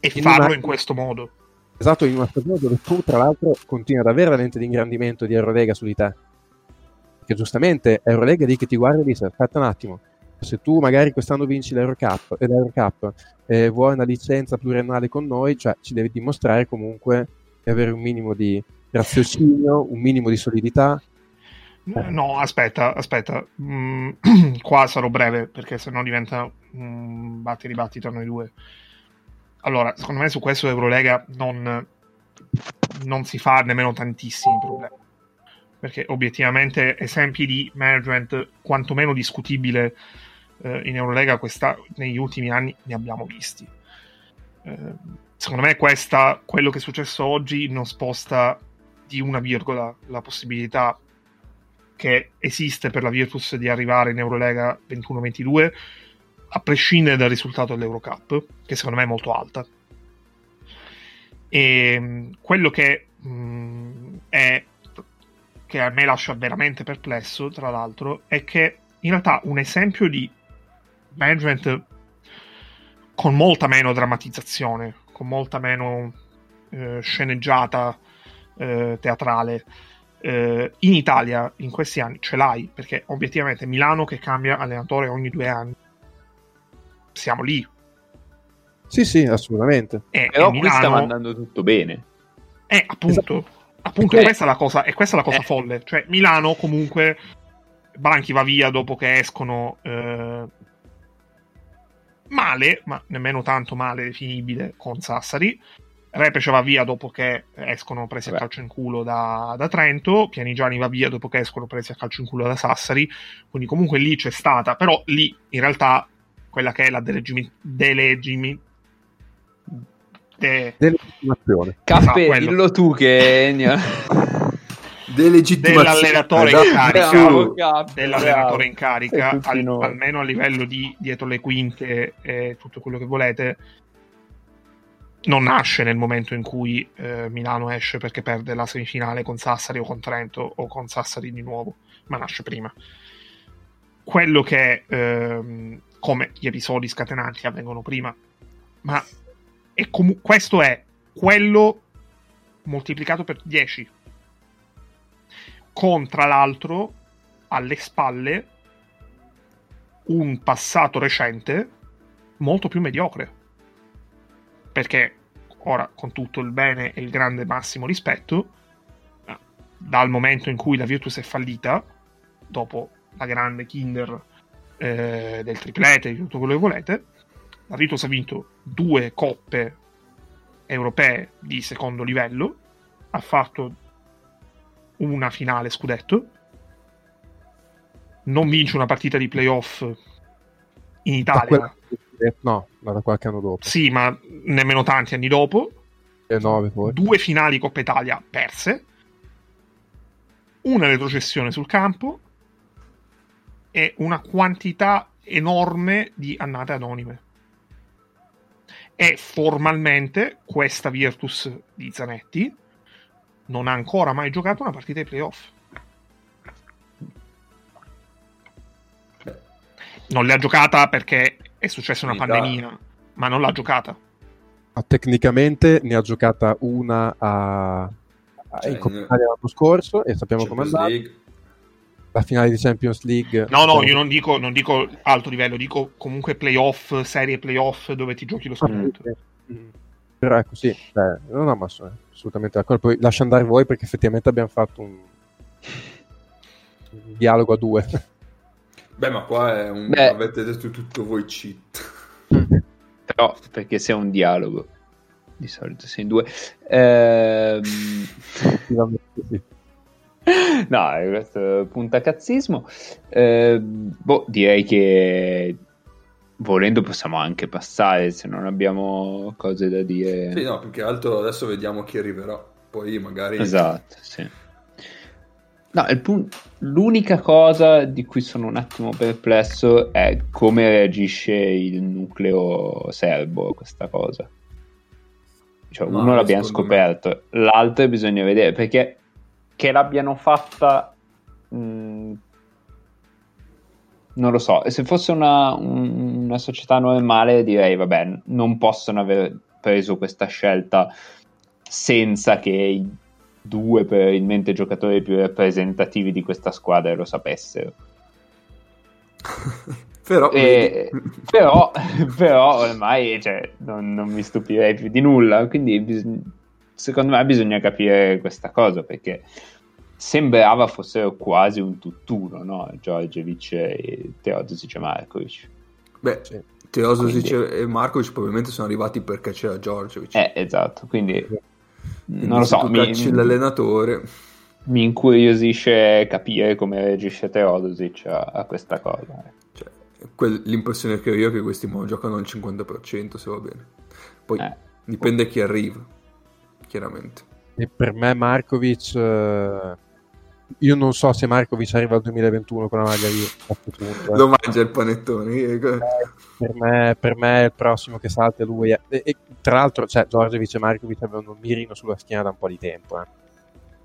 E in farlo una... in questo modo. Esatto, in una stagione dove tu tra l'altro continui ad avere la lente di ingrandimento di Eurolega su di te. Perché giustamente Eurolega lì che ti guarda e dice aspetta un attimo, se tu magari quest'anno vinci l'Eurocup, e l'Eurocup e vuoi una licenza pluriennale con noi, cioè ci devi dimostrare comunque di avere un minimo di raziocinio, un minimo di solidità. No, aspetta, aspetta, mm, qua sarò breve perché sennò diventa un batti ribattito a noi due. Allora, secondo me su questo Eurolega non, non si fa nemmeno tantissimi problemi perché obiettivamente esempi di management quantomeno discutibile eh, in Eurolega questa, negli ultimi anni ne abbiamo visti. Eh, secondo me questa, quello che è successo oggi non sposta di una virgola la possibilità che esiste per la Virtus di arrivare in Eurolega 21-22 a prescindere dal risultato dell'Eurocup che secondo me è molto alta e mm, quello che mh, mm, è che a me lascia veramente perplesso tra l'altro è che in realtà un esempio di management con molta meno drammatizzazione, con molta meno eh, sceneggiata eh, teatrale. Eh, in Italia in questi anni ce l'hai perché obiettivamente Milano che cambia allenatore ogni due anni siamo lì sì sì assolutamente e, però e Milano... qui stava andando tutto bene eh appunto esatto. appunto okay. questa è la cosa e questa è la cosa eh. folle cioè Milano comunque Banchi va via dopo che escono eh, male, ma nemmeno tanto male definibile con Sassari. Repece va via dopo che escono presi Beh. a calcio in culo da, da, Trento, Pianigiani va via dopo che escono presi a calcio in culo da Sassari, quindi comunque lì c'è stata, però lì in realtà quella che è la delegimi, delegimi, de... delegittimazione. Caffè, ah, dillo tu che... dell'allenatore in carica, bravo, dell'allenatore in carica al, almeno a livello di dietro le quinte e tutto quello che volete. Non nasce nel momento in cui eh, Milano esce perché perde la semifinale con Sassari o con Trento o con Sassari di nuovo ma nasce prima. Quello che ehm, come gli episodi scatenanti avvengono prima. Ma è com- questo è quello moltiplicato per 10 con tra l'altro alle spalle un passato recente molto più mediocre. Perché ora, con tutto il bene e il grande massimo rispetto, dal momento in cui la Virtus è fallita, dopo la grande Kinder eh, del triplete, di tutto quello che volete, la Virtus ha vinto due coppe europee di secondo livello, ha fatto una finale scudetto, non vince una partita di playoff in Italia. quella- No, ma da qualche anno dopo. Sì, ma nemmeno tanti anni dopo. E 9 poi. Due finali Coppa Italia perse, una retrocessione sul campo e una quantità enorme di annate anonime. E formalmente questa Virtus di Zanetti non ha ancora mai giocato una partita di playoff. Non l'ha giocata perché è successa una pandemia, ma non l'ha giocata. Ah, tecnicamente ne ha giocata una a... Cioè, in Coppa Italia l'anno scorso e sappiamo come è Champions andata. La finale di Champions League. No, no, io non dico, non dico alto livello, dico comunque playoff, serie playoff dove ti giochi lo scudetto. Mm. Però ecco sì, cioè, no, no, ma sono assolutamente d'accordo. Poi lascio andare voi perché effettivamente abbiamo fatto un, un dialogo a due. Beh, ma qua è un... Beh. avete detto tutto voi cheat. Però, perché se è un dialogo, di solito sei in due. Ehm, Effettivamente sì. no, questo è puntacazzismo. Ehm, boh, direi che volendo possiamo anche passare se non abbiamo cose da dire. Sì, no, più che altro adesso vediamo chi arriverà. Poi magari... Esatto, sì. No, il pun- l'unica cosa di cui sono un attimo perplesso è come reagisce il nucleo serbo a questa cosa. Cioè, No, uno l'abbiamo secondo me- scoperto, l'altro bisogna vedere perché che l'abbiano fatta mh, non lo so, se fosse una, un- una società normale direi vabbè, non possono aver preso questa scelta senza che i due probabilmente giocatori più rappresentativi di questa squadra lo sapessero. Però... E- però, però ormai cioè, non, non mi stupirei più di nulla, quindi bis- secondo me bisogna capire questa cosa perché sembrava fossero quasi un tutt'uno, no? Giorgevic e Teodosic e Markovic. Beh, Sì. Teodosic Quindi- e Markovic probabilmente sono arrivati perché c'era Giorgiovic. Eh, esatto, quindi Quindi non lo so, mi, l'allenatore... mi incuriosisce capire come reagisce Teodosic a, a questa cosa. Cioè, quel- l'impressione che ho io è che questi giocano al 50% se va bene. Poi Eh. dipende chi arriva, chiaramente. E per me Markovic, eh, io non so se Markovic arriva al 2021 con la maglia questo punto, eh. Lo mangia il panettone. eh, per, me, per me il prossimo che salta lui. è- E, e tra l'altro, cioè, Giorgevic e Markovic avevano un mirino sulla schiena da un po' di tempo. eh.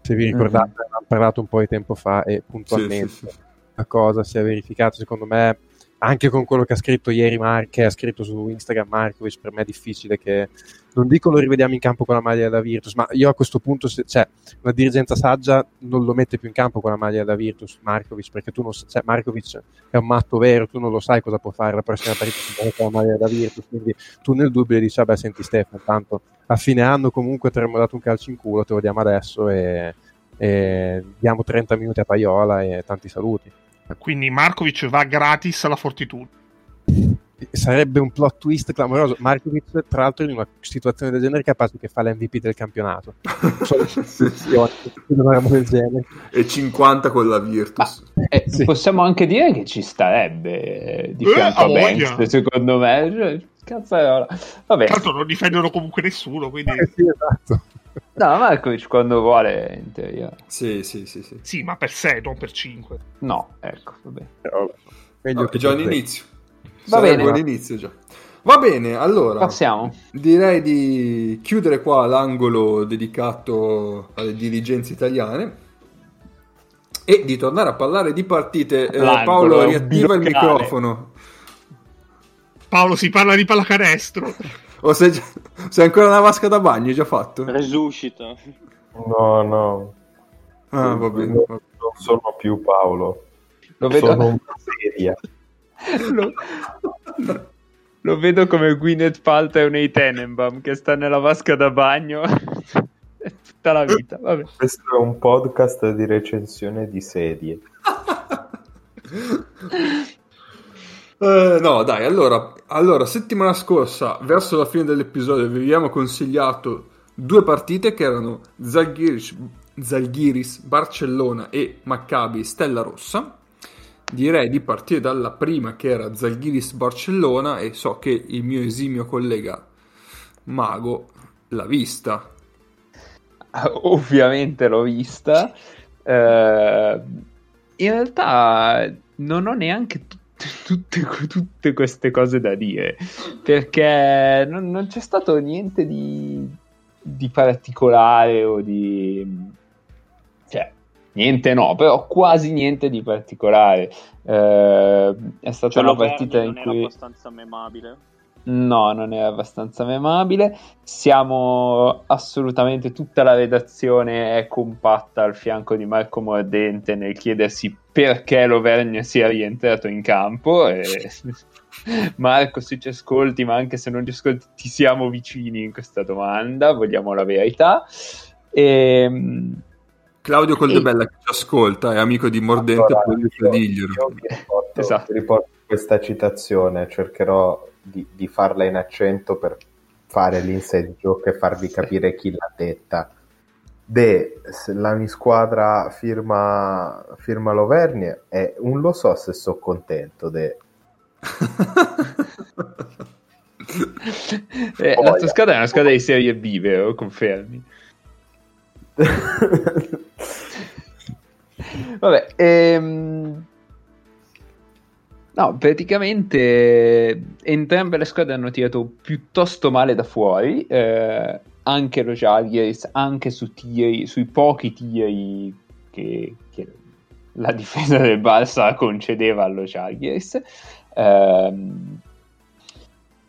Se vi ricordate, ne abbiamo parlato un po' di tempo fa e puntualmente Sì, sì, sì. la cosa si è verificata. Secondo me, anche con quello che ha scritto ieri Mar- che ha scritto su Instagram Markovic, per me è difficile che non dico lo rivediamo in campo con la maglia della Virtus, ma io a questo punto, se, cioè, una dirigenza saggia non lo mette più in campo con la maglia della Virtus, Markovic, perché tu non sa- cioè, Markovic è un matto vero, tu non lo sai cosa può fare la prossima partita con la maglia della Virtus, quindi tu nel dubbio dici, vabbè, senti Stefano, tanto a fine anno comunque ti avremmo dato un calcio in culo, te lo diamo adesso e, e diamo 30 minuti a Paiola e tanti saluti. Quindi Markovic va gratis alla Fortitude. Sarebbe un plot twist clamoroso. Markovic, tra l'altro, in una situazione del genere, è capace che fa l'MVP del campionato. Solo Sì, sì. una roba del genere. E 50 con la Virtus. Eh, Sì. Possiamo anche dire che ci starebbe eh, di Eh, fianco a a voglia. Banks, secondo me. Cazzarola. Vabbè, Tanto non difendono comunque nessuno, quindi Eh, sì, esatto. no, Markovic quando vuole, in teoria. Sì, sì, sì. sì. sì, ma per 6, non per 5. No, ecco, vabbè. Meglio Vabbè, che già un per- inizio. Va Sarebbe bene. un inizio già. Va bene, allora Passiamo. direi di chiudere qua l'angolo dedicato alle dirigenze italiane e di tornare a parlare di partite. Eh, Paolo, riattiva il microfono. Paolo, si parla di pallacanestro. O se, già- se è ancora una vasca da bagno, è già fatto? Resuscita. No, no. Ah, va bene. Non, sono più Paolo. Lo vedo, Sono una sedia. Lo, lo vedo come Gwyneth Paltrow nei Tenenbaum che sta nella vasca da bagno tutta la vita. Vabbè. Questo è un podcast di recensione di sedie. Eh, no, dai, allora, allora, settimana scorsa, verso la fine dell'episodio, vi abbiamo consigliato due partite che erano Zalgiris, Zalgiris Barcellona e Maccabi Stella Rossa. Direi di partire dalla prima che era Zalgiris Barcellona e so che il mio esimio collega Mago l'ha vista. Ovviamente l'ho vista. Eh, in realtà non ho neanche t- tutte, tutte, queste cose da dire perché non, non c'è stato niente di, di, particolare o di niente no però quasi niente di particolare eh, è stata cioè, una partita in cui abbastanza memabile No, non è abbastanza memabile. Siamo assolutamente tutta la redazione è compatta al fianco di Marco Mordente nel chiedersi perché l'Auvergne sia rientrato in campo. E... Marco, se ci ascolti, ma anche se non ci ascolti, ti siamo vicini in questa domanda, vogliamo la verità. E... Claudio Coldebella e... che ci ascolta è amico di Mordente, allora, puoi diglielo. Esatto. riporto questa citazione, cercherò di, di farla in accento per fare l'inside joke e farvi capire chi l'ha detta. De, la mia squadra firma, firma l'Auvergne e un lo so se sono contento de. eh, la tua squadra è una squadra di serie B, vero? Confermi? Vabbè, ehm, No, praticamente entrambe le squadre hanno tirato piuttosto male da fuori, eh, anche lo Jaguars, anche su tiri, sui pochi tiri che, che, la difesa del Barça concedeva allo Jaguars. Eh,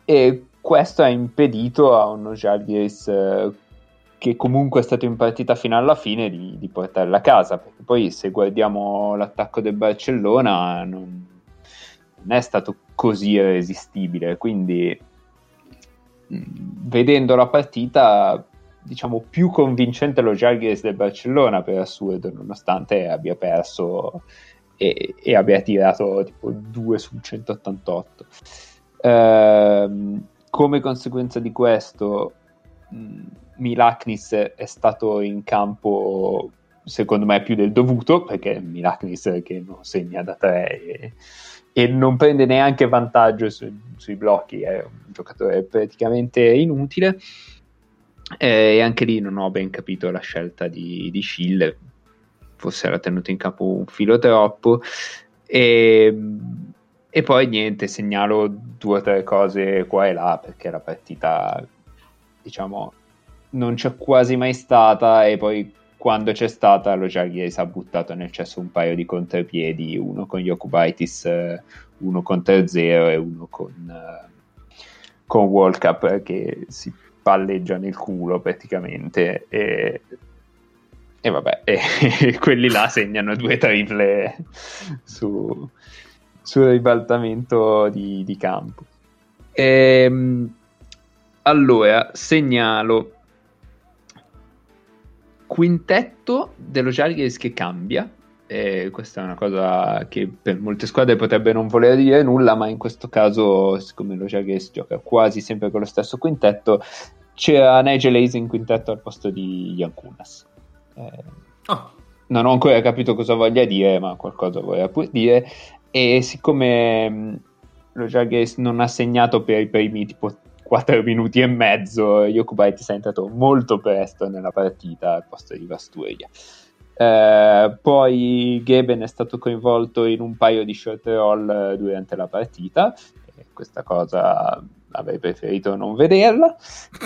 e questo ha impedito a uno Jaguars eh, che comunque è stato in partita fino alla fine di, di portarla a casa, perché poi se guardiamo l'attacco del Barcellona non non è stato così irresistibile, quindi mm, vedendo la partita diciamo più convincente lo Jalgiris del Barcellona per assurdo nonostante abbia perso e, e abbia tirato tipo 2 su 188 ehm, come conseguenza di questo mh, mm, Milaknis è stato in campo secondo me più del dovuto perché Milaknis che non segna da 3 e, e non prende neanche vantaggio su, sui blocchi, è un giocatore praticamente inutile. E anche lì non ho ben capito la scelta di, di Schiller, forse era tenuto in capo un filo troppo. E, e poi niente, segnalo due o tre cose qua e là perché la partita, diciamo, non c'è quasi mai stata e poi quando c'è stata lo Jaguars ha buttato nel cesso un paio di contropiedi, uno con Yokubaitis, eh, uno con 3-0 e uno con, uh, con World Cup che si palleggia nel culo praticamente e, e vabbè, e, quelli là segnano due triple su, sul ribaltamento di, di campo. E, ehm, allora, segnalo quintetto dello Jalgiris che cambia. E questa è una cosa che per molte squadre potrebbe non voler dire nulla, ma in questo caso, siccome lo Jalgiris gioca quasi sempre con lo stesso quintetto, c'era Nigel Hayes in quintetto al posto di Yankunas. Eh, oh. Non ho ancora capito cosa voglia dire, ma qualcosa vorrà pur dire. E siccome mm, lo Jalgiris non ha segnato per i primi tipo 4 minuti e mezzo Jokubaitis è entrato molto presto nella partita al posto di Vasturia. Eh, poi Geben è stato coinvolto in un paio di short roll durante la partita, questa cosa avrei preferito non vederla.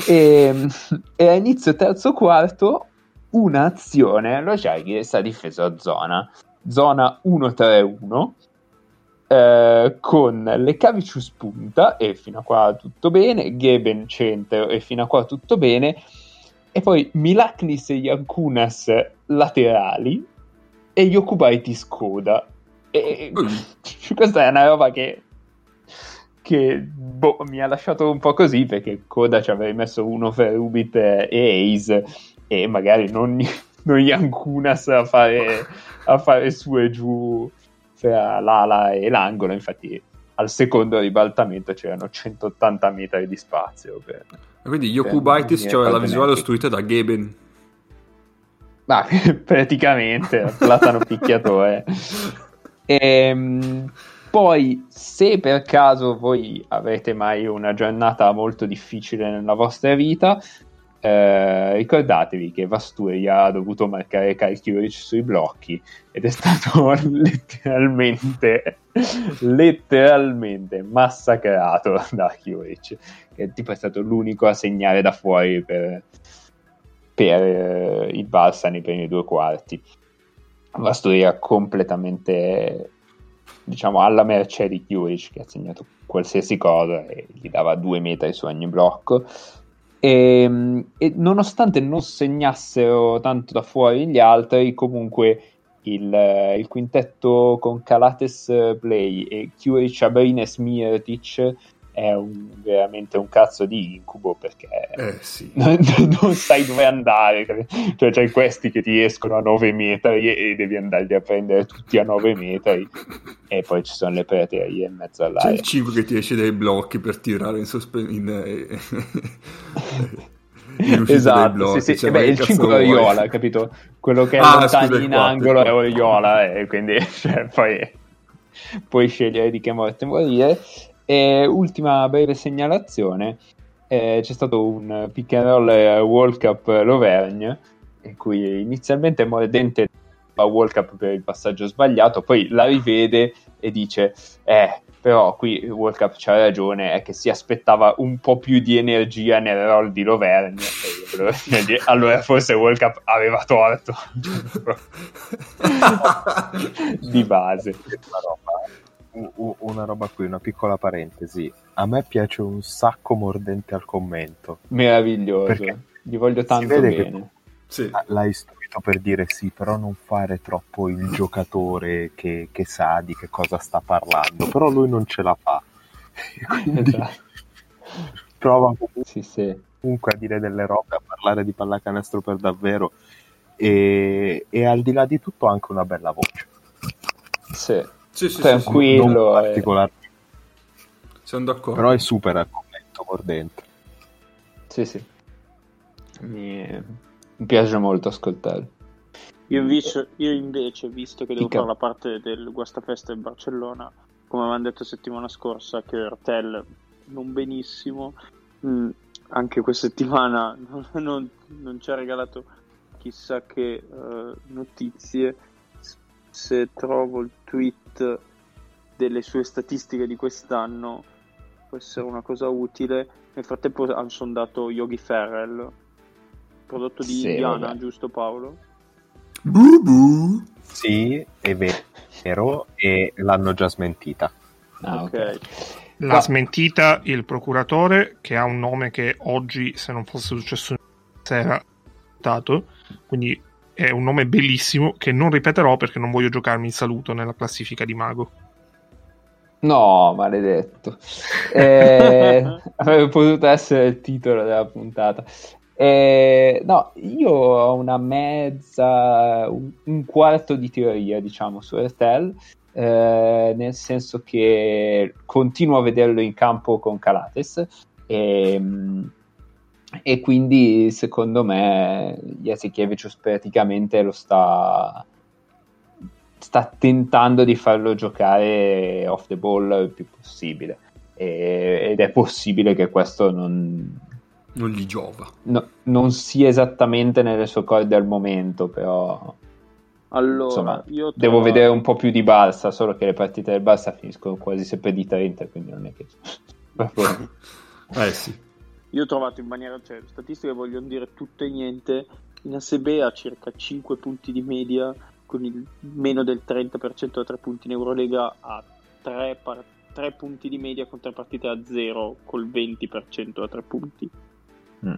E, e a inizio terzo quarto un'azione, lo Jaguars ha difeso a zona, zona 1-3-1 eh, con Lekavicius punta e fino a qua tutto bene, Geben centro e fino a qua tutto bene, e poi Milaknis e Yankunas laterali e Yokubaitis coda. E, mm. questa è una roba che che boh, mi ha lasciato un po' così perché Coda ci avrei messo uno per Ubit e Ace e magari non, non Yankunas a fare, a fare su e giù tra l'ala e l'angolo infatti al secondo ribaltamento c'erano 180 metri di spazio per, quindi Yokubaitis cioè la visuale ostruita da Geben. Ma praticamente platano picchiatore. Ehm, poi, se per caso voi avete mai una giornata molto difficile nella vostra vita, eh, ricordatevi che Vasturia ha dovuto marcare Kalkiewicz sui blocchi ed è stato letteralmente, letteralmente massacrato da Kiewicz, che tipo è stato l'unico a segnare da fuori per, per eh, il Barça nei primi due quarti. Vasturia completamente diciamo alla mercé di Juric che ha segnato qualsiasi cosa e gli dava due metri su ogni blocco e, ehm, e, nonostante non segnassero tanto da fuori gli altri comunque il, il quintetto con Calates Play e Juric, Abrines, Mirtic è un, veramente un cazzo di incubo perché eh, sì. non, non, sai dove andare. Cioè, c'hai questi che ti escono a 9 metri e, devi andarli a prendere tutti a 9 metri, e poi ci sono le praterie in mezzo all'aria. C'è il 5 che ti esce dai blocchi per tirare in sospensione. Eh, esatto, sì, sì. Cioè, beh, il 5 è Oriola, capito? Quello che è ah, lontano in angolo è Oriola, e quindi cioè, poi puoi scegliere di che morte morire. E ultima breve segnalazione, eh, c'è stato un pick and roll World Cup Lovergne, in cui inizialmente Mordente fa World Cup per il passaggio sbagliato, poi la rivede e dice, eh, però qui World Cup c'ha ragione, è che si aspettava un po' più di energia nel roll di Lovergne, allora forse World Cup aveva torto. Di base una roba qui, una piccola parentesi. A me piace un sacco mordente al commento. Meraviglioso. Perché gli voglio tanto bene. Sì. L'hai istruito per dire sì, però non fare troppo il giocatore che, che, sa di che cosa sta parlando. Però lui non ce la fa. Quindi esatto. prova comunque, sì, sì. comunque a dire delle robe, a parlare di pallacanestro per davvero. E, e al di là di tutto anche una bella voce. Sì sì, sì, tranquillo. Sì, particolare. Sono d'accordo. Però è super argomento mordente. Sì, sì. Mi, mi piace molto ascoltare. Io invece, io invece, visto che devo Ica. fare la parte del Guastafesta in Barcellona, come avevamo detto settimana scorsa, che Ertel non benissimo, mh, mm, anche questa settimana non, non, non, ci ha regalato chissà che uh, notizie se trovo il tweet delle sue statistiche di quest'anno può essere una cosa utile. Nel frattempo hanno sondato Yogi Ferrell, prodotto di sì, Indiana, vabbè. giusto Paolo? Bubu. Sì, è vero, e l'hanno già smentita. Ah, okay. L'ha ah. smentita il procuratore che ha un nome che oggi, se non fosse successo era dato, quindi è un nome bellissimo che non ripeterò perché non voglio giocarmi il saluto nella classifica di Mago. No, maledetto. Eh, avrebbe potuto essere il titolo della puntata. Eh, no, io ho una mezza, un, un quarto di teoria, diciamo, su Ertel, eh, nel senso che continuo a vederlo in campo con Calates e, ehm, e quindi secondo me Jasikevicius praticamente lo sta sta tentando di farlo giocare off the ball il più possibile. E, ed è possibile che questo non non gli giova. no, non sia esattamente nelle sue corde al momento però allora, Insomma, io devo vedere un po' più di Barça solo che le partite del Barça finiscono quasi sempre di 30 quindi non è che eh sì io ho trovato in maniera, cioè, statistiche vogliono dire tutto e niente, in ASB ha circa 5 punti di media, con il meno del 30% da 3 punti in Eurolega a 3, par- 3 punti di media con 3 partite a 0 col 20% da 3 punti. Mm.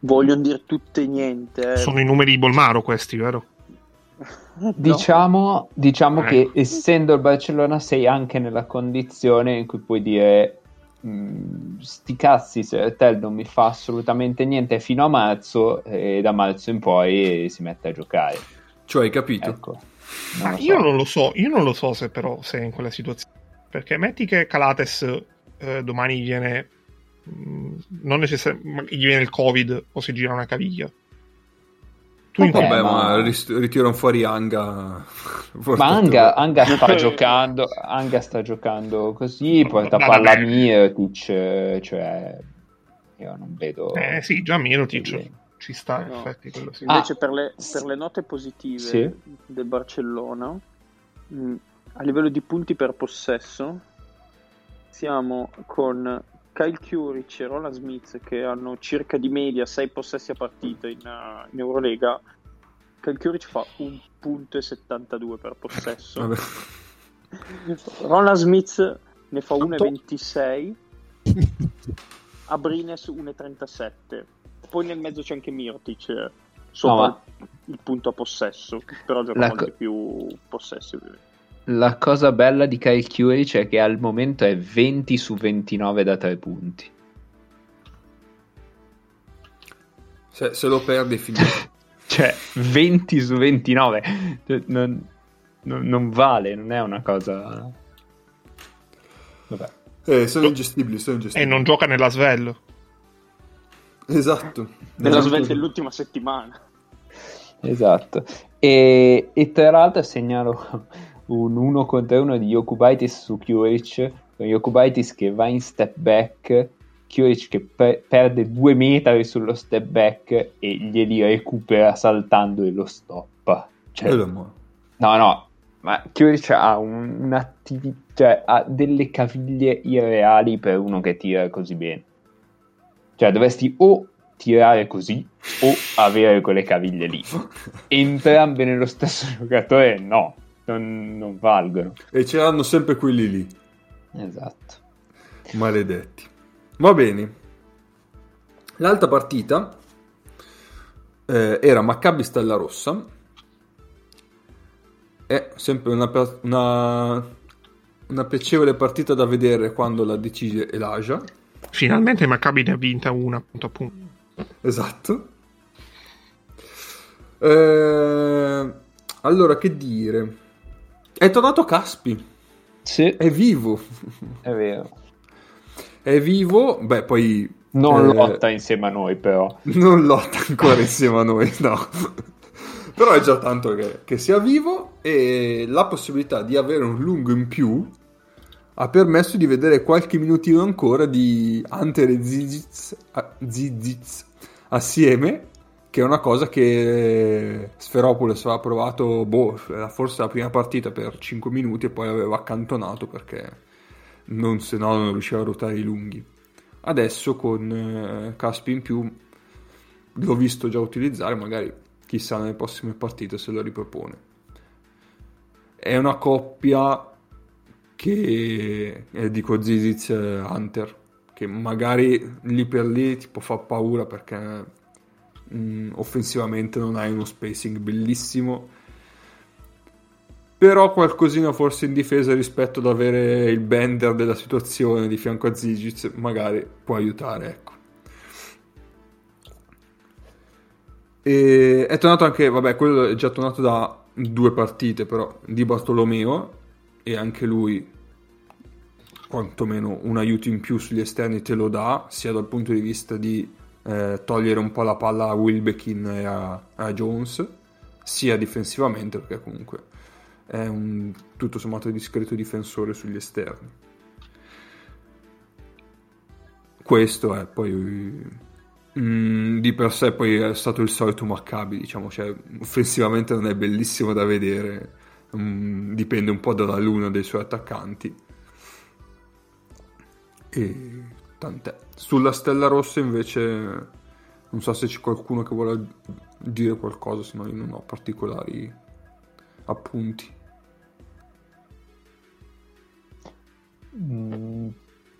Vogliono dire tutto e niente. Eh. Sono i numeri di Bolmaro questi, vero? Diciamo, diciamo che essendo il Barcellona sei anche nella condizione in cui puoi dire mm, sti cazzi se Tel non mi fa assolutamente niente fino a marzo e da marzo in poi si mette a giocare. Cioè, hai capito? Ecco. Ah, Non lo so. io non lo so, io non lo so se però sei in quella situazione. Perché metti che Calates eh, domani viene mh, non necessariamente gli viene il Covid o si gira una caviglia. Tu in Vabbè, Vabbè, ma- ma, ritirano fuori Anga. Ma Anga, Anga sta giocando, Anga sta giocando così, porta Ma palla. Mirotic, eh, cioè io non vedo... Eh sì, già Mirotic ci sta, in No. effetti, quello sì. Invece Ah, per, le, sì. per le note positive Sì. del Barcellona, mh, a livello di punti per possesso, siamo con Kyle Kuric e Roland Smith che hanno circa di media 6 possessi a partita in, uh, in Eurolega. Kyle Kuric fa 1.72 per possesso. Roland Smith ne fa 1,26 Abrines 1,37 poi nel mezzo c'è anche Mirtic eh, sopra No, il punto a possesso però gioca La molti co- più possessi ovviamente. La cosa bella di Kyle Kuric è che al momento è 20 su 29 da 3 punti. Se, se lo perdi, finito. Cioè, 20 su 29 Cioè, non, non- non vale, non è una cosa... Vabbè. Eh, sono ingestibili, sono E ingestibili. non gioca nella Svel. Esatto. nella Esatto. Svel dell'ultima settimana Esatto. E, e tra l'altro segnalo un 1 contro 1 di Jokubaitis su Kuric, con Jokubaitis che va in step back, Kuric che pe- perde due metri sullo step back e glieli recupera saltando e lo stoppa. Cioè, no, no, ma Kuric ha un- un'attività, cioè ha delle caviglie irreali per uno che tira così bene. Cioè, dovresti o tirare così o avere quelle caviglie lì. Entrambe nello stesso giocatore, no, non, non valgono. E c'erano sempre quelli lì, Esatto. maledetti. Va bene. L'altra partita eh, era Maccabi Stella Rossa. È sempre una, una, una piacevole partita da vedere quando la decise Elijah. Finalmente Maccabi ne ha vinta una, appunto, appunto. Esatto. Eh, allora, che dire? È tornato Caspi. Sì, È vivo. è vero. È vivo. Beh, poi Non Eh, lotta insieme a noi, però. non lotta ancora insieme a noi, no. Però è già tanto che, che sia vivo e la possibilità di avere un lungo in più ha permesso di vedere qualche minutino ancora di Hunter e Zizic, a- Zizic assieme, che è una cosa che Sferopolis aveva provato, boh, forse la prima partita per 5 minuti e poi aveva accantonato perché non, se no non riusciva a ruotare i lunghi. Adesso con eh, Caspi in più l'ho visto già utilizzare, magari chissà nelle prossime partite se lo ripropone. È una coppia che eh, dico Zizic Hunter che magari lì per lì ti può far paura perché mh, offensivamente non hai uno spacing bellissimo. Però qualcosina forse in difesa rispetto ad avere il bender della situazione di fianco a Zizic magari può aiutare ecco. E è tornato anche vabbè quello è già tornato da due partite però di Bartolomeo e anche lui quantomeno un aiuto in più sugli esterni te lo dà sia dal punto di vista di eh, togliere un po' la palla a Wilbekin e a, a Jones sia difensivamente perché comunque è un tutto sommato discreto difensore sugli esterni. Questo è poi mm, di per sé poi è stato il solito Maccabi, diciamo, cioè offensivamente non è bellissimo da vedere, mm, dipende un po' dalla luna dei suoi attaccanti. E tant'è. Sulla Stella Rossa invece non so se c'è qualcuno che vuole dire qualcosa, se no io non ho particolari appunti. Mm,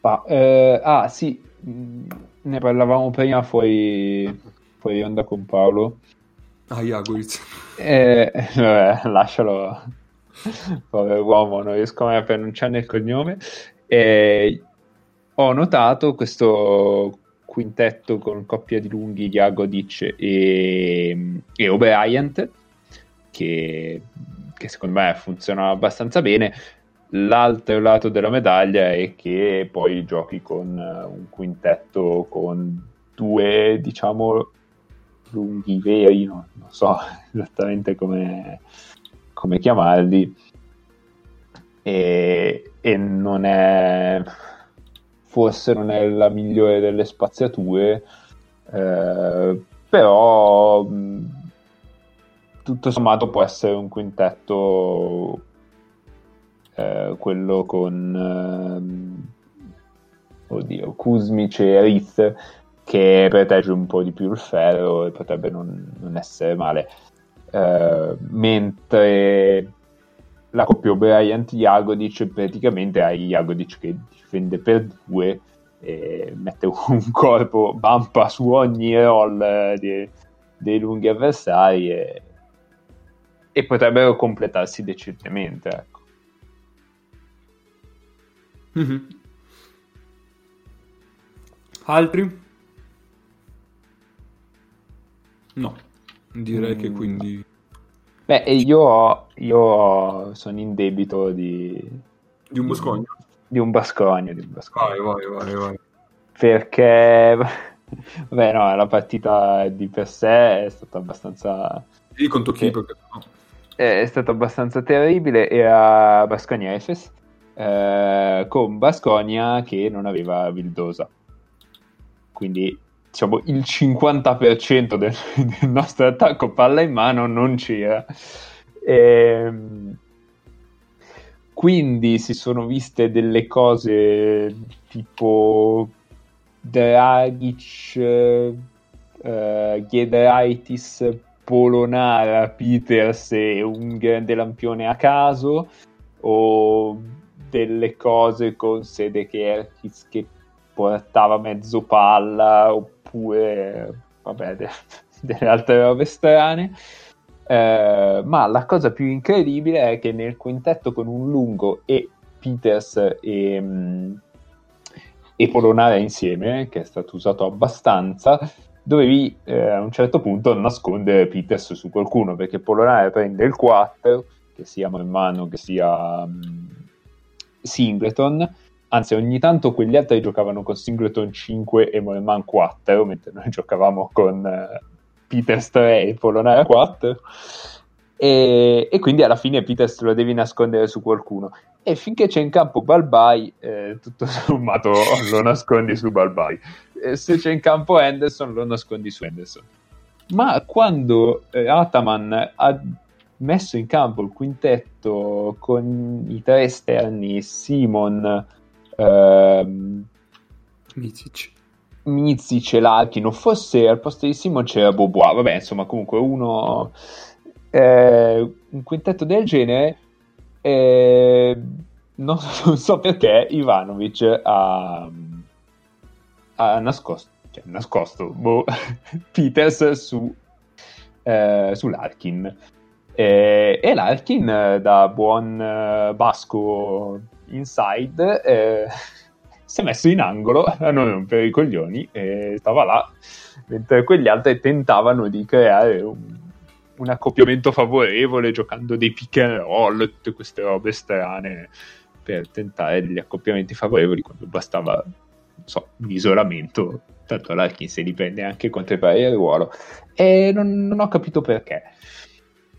pa- eh, ah, sì, mm, ne parlavamo prima fuori, fuori onda con Paolo. Ah, Jagovic. Eh, vabbè, lascialo. Povero uomo, non riesco mai a pronunciare il cognome. Eh, ho notato questo quintetto con coppia di lunghi Jagodic e, e O'Brien che, che secondo me funziona abbastanza bene l'altro lato della medaglia è che poi giochi con un quintetto con due diciamo lunghi veri no? non so esattamente come, come chiamarli e, e non è forse non è la migliore delle spaziature, eh, però tutto sommato può essere un quintetto eh, quello con eh, oddio, Kuzmic e Ritz che protegge un po' di più il ferro e potrebbe non, non essere male. Eh, mentre la coppia Bryant-Jagodic praticamente hai Jagodic che difende per due e mette un corpo bampa su ogni roll eh, dei, dei lunghi avversari e, e, potrebbero completarsi decentemente ecco. mm-hmm. altri? no direi mm. che quindi Beh, io, io sono in debito di... Di un Boscogno? Di un Bascogno, di un Bascogno. Vai, vai, vai, vai. Perché... Vabbè, no, la partita di per sé è stata abbastanza... Sì, contro chi? Perché. È stata abbastanza terribile, era Bascogna Efes, eh, con Bascogna che non aveva Vildosa. Quindi diciamo, il 50% del, del, nostro attacco palla in mano non c'era. E, ehm, quindi si sono viste delle cose tipo Dragic, uh, Giedraitis, Polonara, Peters e un grande lampione a caso o delle cose con Sede Kerkis che portava mezzo palla oppure vabbè, de- delle altre robe strane. Eh, ma la cosa più incredibile è che nel quintetto con un lungo e Peters e, um, e Polonara insieme, che è stato usato abbastanza, dovevi eh, a un certo punto nascondere Peters su qualcuno perché Polonara prende il 4, che sia man mano che sia um, Singleton anzi ogni tanto quegli altri giocavano con Singleton 5 e Moleman 4 mentre noi giocavamo con uh, Peters 3 e Polonara 4 e, e, quindi alla fine Peters lo devi nascondere su qualcuno. E finché c'è in campo Balbai eh, tutto sommato lo nascondi su Balbai. Se c'è in campo Anderson lo nascondi su Anderson ma quando eh, Ataman ha messo in campo il quintetto con i tre esterni Simon ehm, Mizic. Mizic e Larkin, o forse al posto di Simon c'era Bobois, vabbè insomma comunque uno, eh, un quintetto del genere, eh, non, non, so perché Ivanovic ha, ha nascosto, cioè, nascosto boh, Peters su, eh, sull'Arkin. E, e l'Arkin da buon uh, basco inside eh, si è messo in angolo a non rompere i coglioni e stava là mentre quegli altri tentavano di creare un, un accoppiamento favorevole giocando dei pick and roll tutte queste robe strane per tentare degli accoppiamenti favorevoli quando bastava so, un isolamento tanto l'Alkin se li prende anche contro i pari del ruolo. E non, non ho capito perché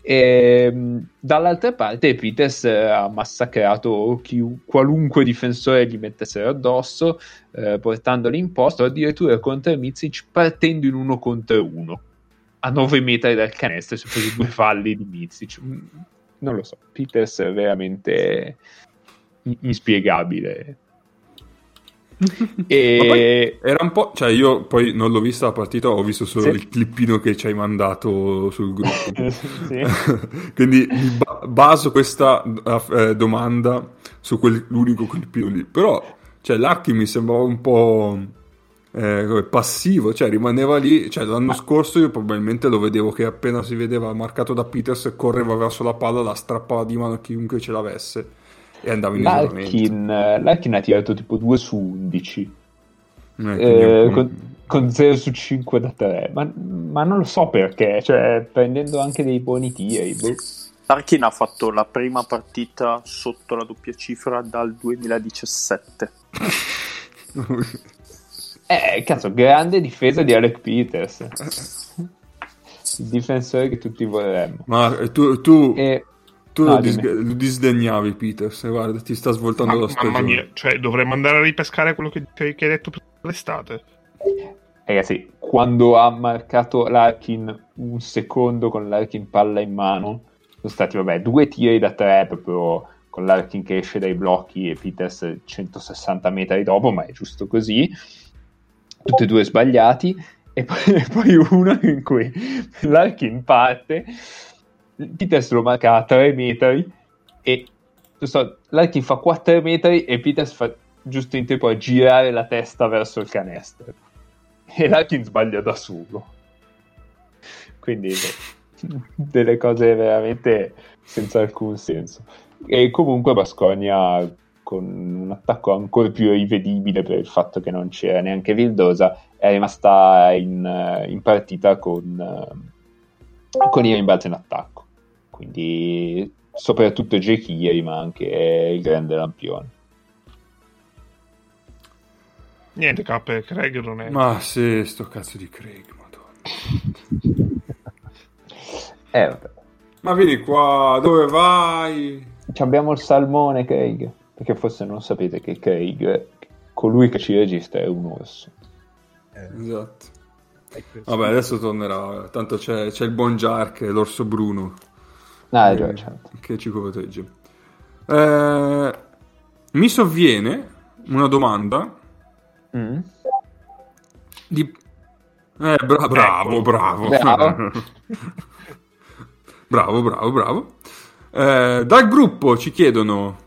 e, ehm, dall'altra parte Peters eh, ha massacrato chi, qualunque difensore gli mettessero addosso, eh, portandoli in posto, addirittura contro Mizic partendo in uno contro uno, a 9 metri dal canestro, su questi due falli di Mizic. Mm, non lo so, Peters è veramente inspiegabile e... Era un po', cioè io poi non l'ho vista la partita, ho visto solo sì. il clippino che ci hai mandato sul gruppo. Quindi baso questa eh, domanda su quell'unico clippino lì. Però, cioè, Lucky mi sembrava un po'... eh, passivo, cioè rimaneva lì, cioè l'anno scorso io probabilmente lo vedevo che appena si vedeva marcato da Peters correva verso la palla, la strappava di mano a chiunque ce l'avesse e andava in Larkin, Larkin ha tirato tipo 2 su 11 eh, con, con 0 su 5 da 3 ma, ma, non lo so perché cioè prendendo anche dei buoni tiri boh. Larkin ha fatto la prima partita sotto la doppia cifra dal 2017 Eh, cazzo, grande difesa di Alec Peters. Il difensore che tutti vorremmo. Ma eh, tu, tu, e... tu no, lo, dis- lo, disdegnavi Peters, guarda, ti sta svoltando ma, la stagione. Mamma mia, cioè dovremmo andare a ripescare quello che, che hai detto per l'estate. Ragazzi, quando ha marcato Larkin un secondo con l'Arkin palla in mano, sono stati, vabbè, due tiri da tre proprio con l'Arkin che esce dai blocchi e Peters 160 metri dopo, ma è giusto così tutti e due sbagliati, e poi, e poi uno in cui Larkin parte, Peters lo marca a 3 metri e so, Larkin fa 4 metri e Peters fa giusto in tempo a girare la testa verso il canestro e Larkin sbaglia da solo. Quindi delle cose veramente senza alcun senso. E comunque Basconia con un attacco ancora più rivedibile per il fatto che non c'era neanche Vildosa, è rimasta in, in partita con, con i rimbalzi in attacco. Quindi soprattutto Jake ma anche il grande lampione. Niente, K, Craig non è... Ma sì, sto cazzo di Craig, madonna. eh, vabbè. Ma vieni qua, dove vai? Ci abbiamo il salmone, Craig perché forse non sapete che Craig, colui che ci registra, è un orso. Eh. Esatto. Vabbè, adesso tornerà. Tanto c'è, c'è il buon Jark, l'orso bruno. Ah, eh, già, certo. Che ci protegge. Eh, mi sovviene una domanda. Mm. Di... Eh, bra- bravo, bravo. Bravo, bravo, bravo. bravo. Eh, dal gruppo ci chiedono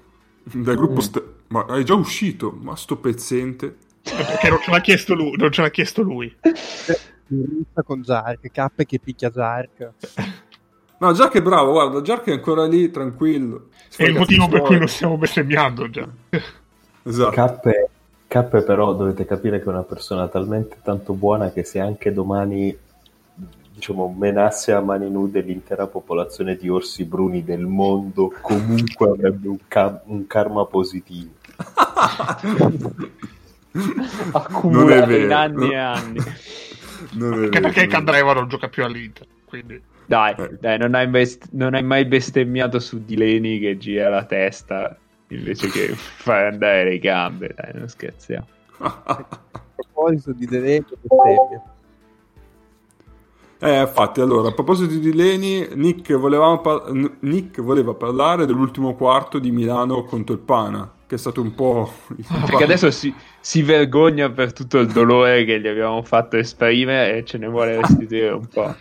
dal gruppo... St- ma è già uscito, ma sto pezzente. Perché non ce l'ha chiesto lui. Non ce l'ha chiesto lui. con Zark, K che picchia Zark. No, Jack è bravo, guarda, Jack è ancora lì, tranquillo. È il motivo per cui lo stiamo bestemmiando già. Esatto. K, K però dovete capire che è una persona talmente tanto buona che se anche domani diciamo, menasse a mani nude l'intera popolazione di orsi bruni del mondo, comunque avrebbe un, ca- un karma positivo. Accumulato in anni e anni. Anche perché Candreva non gioca più all'Inter. Quindi... Dai, eh. dai non, hai best- non, hai mai bestemmiato su Dileni che gira la testa invece che fare andare le gambe. Dai, non scherziamo. A proposito di Dileni, bestemmia. Eh, infatti, allora, a proposito di Leni, Nick, par- Nick, voleva parlare dell'ultimo quarto di Milano contro il Pana, che è stato un po'... Perché adesso si, si, vergogna per tutto il dolore che gli abbiamo fatto esprimere e ce ne vuole restituire un po'.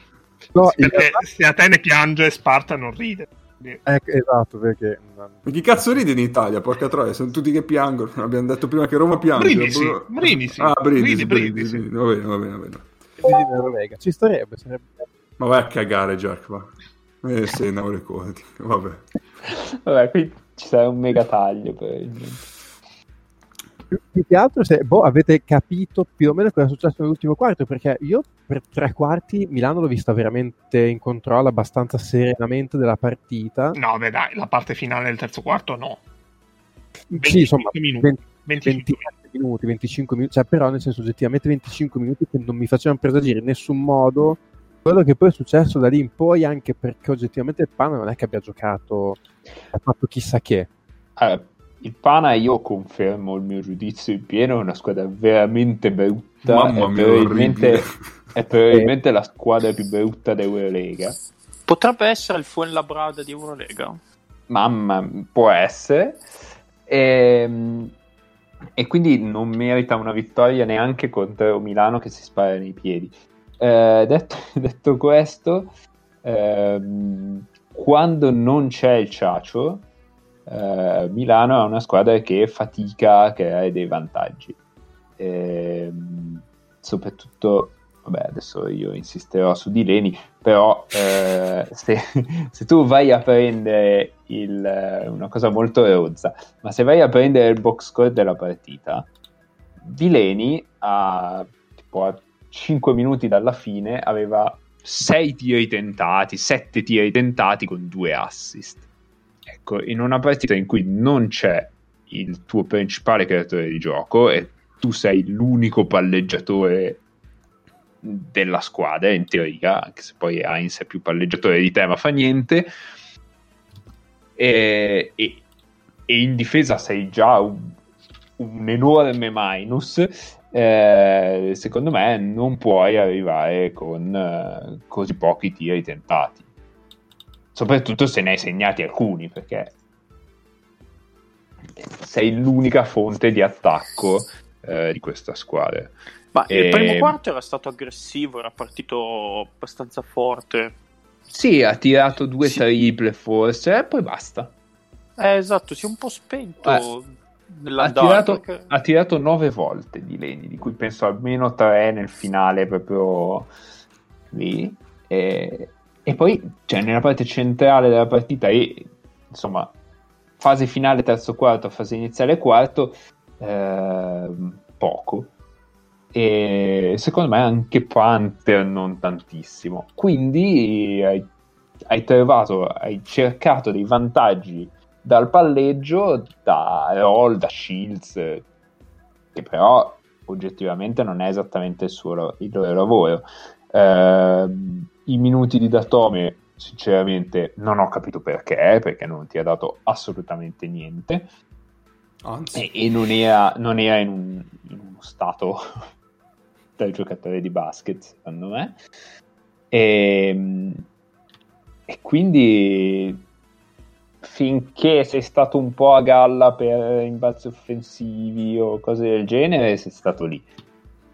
No, perché se a te ne piange, Sparta non ride. Eh, esatto, perché... Ma chi cazzo ride in Italia? Porca troia, sono tutti che piangono. Abbiamo detto prima che Roma piange. Brindisi, Brindisi. Ah, Brindisi, Brindisi. Brindisi. Va bene, va bene, va bene Norvegia. Ci starebbe, sarebbe... Ma vai a cagare, Jack, va. Eh, sei in recording. Vabbè. Vabbè, qui ci sarà un mega taglio per più, più che altro se boh, avete capito più o meno cosa è successo nell'ultimo quarto perché io per tre quarti Milano l'ho vista veramente in controllo abbastanza serenamente della partita no beh dai la parte finale del terzo quarto no sì insomma minuti. 20, 25 minuti, 25 minuti, cioè però nel senso oggettivamente 25 minuti che non mi facevano presagire in nessun modo quello che poi è successo da lì in poi, anche perché oggettivamente il Pana non è che abbia giocato, ha fatto chissà che. Allora, il Pana io confermo il mio giudizio in pieno, è una squadra veramente brutta, Mamma è, mia, probabilmente, è probabilmente la squadra più brutta dell'Eurolega. Potrebbe essere il Fuenlabrada di Eurolega? Mamma, può essere. E, ehm, e quindi non merita una vittoria neanche contro Milano che si spara nei piedi. Eh, detto, detto, questo, ehm, quando non c'è il Ciacio, eh, Milano è una squadra che fatica a creare dei vantaggi. Eh, soprattutto vabbè adesso io insisterò su di Leni però eh, se, se, tu vai a prendere il, una cosa molto rozza ma se vai a prendere il box score della partita di Leni a, tipo, a 5 minuti dalla fine aveva 6 tiri tentati 7 tiri tentati con 2 assist. Ecco in una partita in cui non c'è il tuo principale creatore di gioco e tu sei l'unico palleggiatore della squadra in teoria, anche se poi Heinz è più palleggiatore di te, ma fa niente. E, e, e in difesa sei già un, un enorme minus. Eh, secondo me non puoi arrivare con eh, così pochi tiri tentati, soprattutto se ne hai segnati alcuni, perché sei l'unica fonte di attacco eh, di questa squadra. Ma e... il primo quarto era stato aggressivo, era partito abbastanza forte. Sì, ha tirato due sì. triple forse, e poi basta. Eh, esatto, si è un po' spento. Eh. Ha tirato, perché... ha tirato, nove volte di Leni, di cui penso almeno tre nel finale, proprio lì. E, e poi, cioè, nella parte centrale della partita, e, insomma, fase finale terzo quarto, fase iniziale quarto, eh, poco e secondo me anche Panther non tantissimo. Quindi hai, hai trovato, hai cercato dei vantaggi dal palleggio, da roll, da shields, che però oggettivamente non è esattamente il, suo, il loro lavoro. Eh, I minuti di Datome, sinceramente, non ho capito perché, perché non ti ha dato assolutamente niente. Anzi. E, e non, era, non era in, un, in uno stato da giocatore di basket, secondo me. E, ehm, e quindi finché sei stato un po' a galla per imbalzi offensivi o cose del genere, sei stato lì.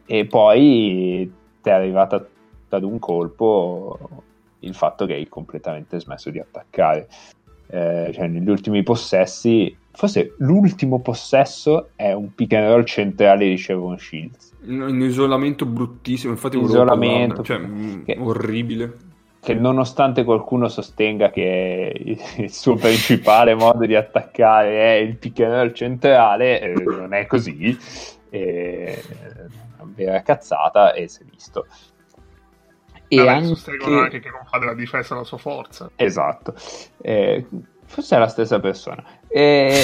E poi ti è arrivata ad un colpo il fatto che hai completamente smesso di attaccare. Eh, cioè, negli ultimi possessi, forse l'ultimo possesso è un pick and roll centrale di Chevron Shields in isolamento bruttissimo, infatti isolamento cioè, mm, che, orribile. Che nonostante qualcuno sostenga che il suo principale modo di attaccare è il pick and roll centrale, eh, non è così. È una vera cazzata e si è visto. E Vabbè, anche... sostengono anche che non fa della difesa la sua forza. Esatto. Eh, forse è la stessa persona. E...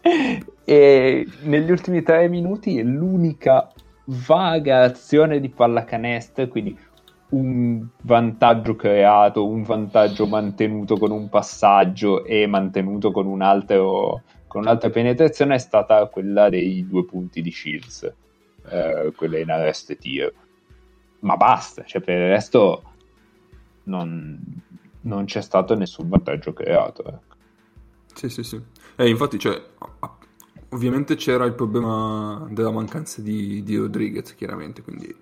e negli ultimi tre minuti l'unica vaga azione di pallacanestro, quindi un vantaggio creato, un vantaggio mantenuto con un passaggio e mantenuto con, un altro, con un'altra penetrazione è stata quella dei due punti di Shields, eh, quella in arrest tiro. Ma basta, cioè per il resto non, non c'è stato nessun vantaggio creato. Ecco. Sì, sì, sì. E infatti, cioè, ovviamente c'era il problema della mancanza di, di Rodriguez, chiaramente, quindi...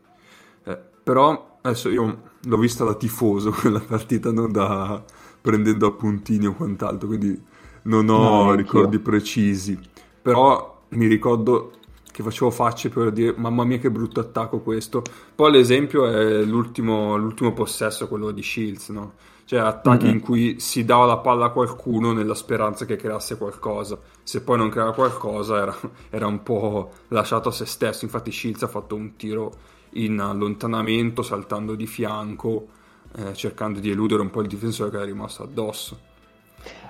Eh, però adesso io l'ho vista da tifoso quella partita, non da prendendo appuntini o quant'altro, quindi non ho no, ricordi precisi. Però mi ricordo che facevo facce per dire mamma mia che brutto attacco questo. Poi l'esempio è l'ultimo, l'ultimo possesso, quello di Shields, no? Cioè attacchi mm-hmm. in cui si dava la palla a qualcuno nella speranza che creasse qualcosa. Se poi non creava qualcosa era, era un po' lasciato a se stesso. Infatti Shields ha fatto un tiro in allontanamento, saltando di fianco, eh, cercando di eludere un po' il difensore che era rimasto addosso.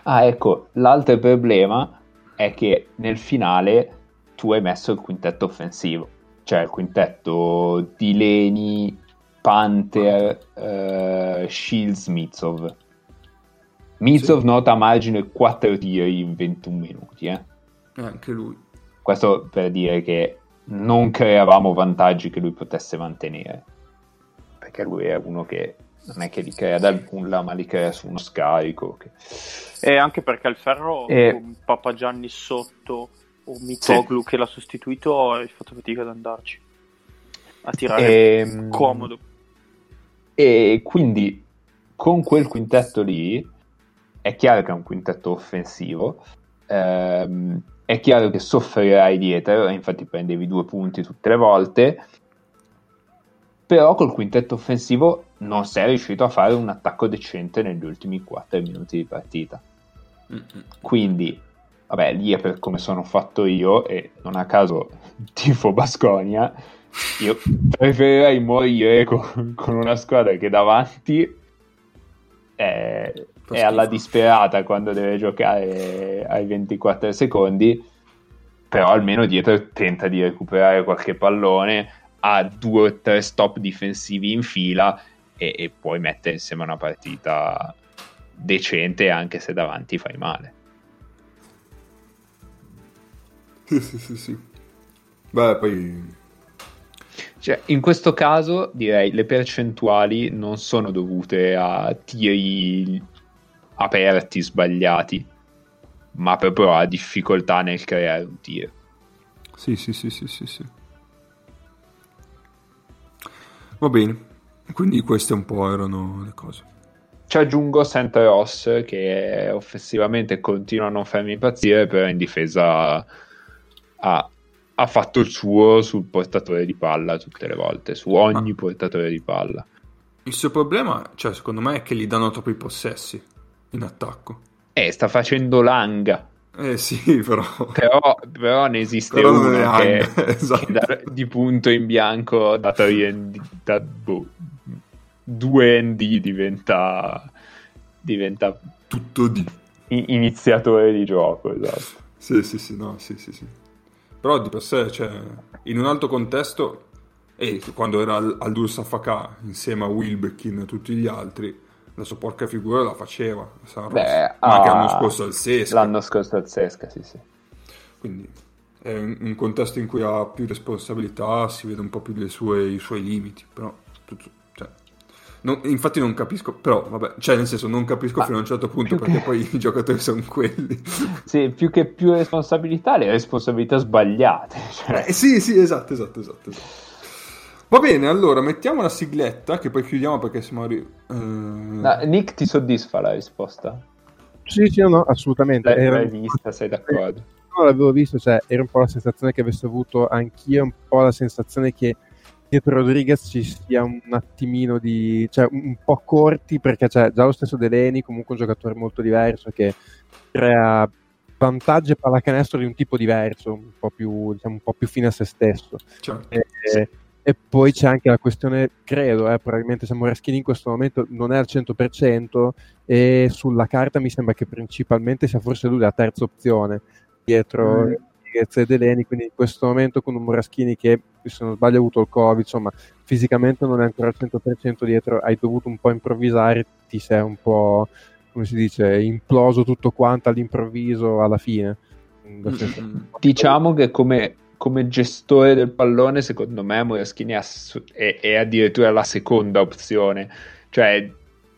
Ah, ecco, l'altro problema è che nel finale tu hai messo il quintetto offensivo, cioè il quintetto di Leni, Panther, uh, Shields, Mitsov. Mitsov sì. nota a margine 4 tiri in 21 minuti. Eh. Anche lui. Questo per dire che non creavamo vantaggi che lui potesse mantenere. Perché lui è uno che non è che li crea dal nulla, ma li crea su uno scarico. Che... E anche perché il ferro e... con Papagianni sotto o Mitoglu sì. che l'ha sostituito hai fatto fatica ad andarci a tirare e... Ehm, comodo. E quindi con quel quintetto lì è chiaro che è un quintetto offensivo, ehm, è chiaro che soffrirai dietro, infatti prendevi due punti tutte le volte, però col quintetto offensivo non sei riuscito a fare un attacco decente negli ultimi 4 minuti di partita. Quindi, vabbè, lì è per come sono fatto io e non a caso tifo Basconia, io preferirei morire con, con una squadra che davanti è, è alla disperata quando deve giocare ai 24 secondi, però almeno dietro tenta di recuperare qualche pallone, ha due o tre stop difensivi in fila e, e poi mette insieme una partita decente anche se davanti fai male. Sì, sì, sì, sì. Beh, poi... Cioè, in questo caso direi le percentuali non sono dovute a tiri aperti sbagliati, ma proprio a difficoltà nel creare un tiro. Sì, sì, sì, sì, sì, sì. Va bene, quindi queste un po' erano le cose. Ci aggiungo Santa Ross che offensivamente continua a non farmi impazzire, però in difesa ha, ha, fatto il suo sul portatore di palla tutte le volte, su ogni ah. portatore di palla. Il suo problema, cioè, secondo me, è che gli danno troppi possessi in attacco. Eh, sta facendo langa. Eh sì, però... Però, però ne esiste però uno che, esatto. che da, di punto in bianco da, da boh, due ND diventa, diventa tutto di iniziatore di gioco, esatto. Sì, sì, sì, no, sì, sì, sì. Però di per sé, cioè, in un altro contesto, e quando era al, al Afaka insieme a Wilbekin e tutti gli altri, la sua porca figura la faceva. Beh, ma anche l'anno scorso al Sesca. L'anno scorso al Sesca, sì, sì. Quindi è un, contesto in cui ha più responsabilità, si vede un po' più sue, i suoi limiti, però tutto, non, infatti non capisco, però vabbè, cioè nel senso non capisco Ma fino a un certo punto perché che... poi i giocatori sono quelli. Sì, più che più responsabilità, le responsabilità sbagliate. Cioè. Eh, sì, sì, esatto, esatto, esatto. esatto. Va bene, allora mettiamo la sigletta che poi chiudiamo perché siamo arri- uh... no, Nick ti soddisfa la risposta? Sì, sì, no, assolutamente. L'hai, l'hai vista, sei d'accordo? No, l'avevo visto, cioè era un po' la sensazione che avessi avuto anch'io, un po' la sensazione che dietro Rodriguez ci sia un attimino di... cioè un po' corti perché c'è già lo stesso Deleni, comunque un giocatore molto diverso che crea vantaggi e pallacanestro di un tipo diverso, un po' più, diciamo, un po' più fine a se stesso. Certo. E, sì e poi c'è anche la questione, credo, eh, probabilmente se Moraschini in questo momento non è al 100% e sulla carta mi sembra che principalmente sia forse lui la terza opzione dietro mm. E Deleni, quindi in questo momento con un Moraschini che se non sbaglio ha avuto il Covid, insomma fisicamente non è ancora al 100% dietro, hai dovuto un po' improvvisare, ti sei un po' come si dice, imploso tutto quanto all'improvviso alla fine. Mm-hmm. Diciamo che come come gestore del pallone, secondo me Moraschini è, è, addirittura la seconda opzione. Cioè,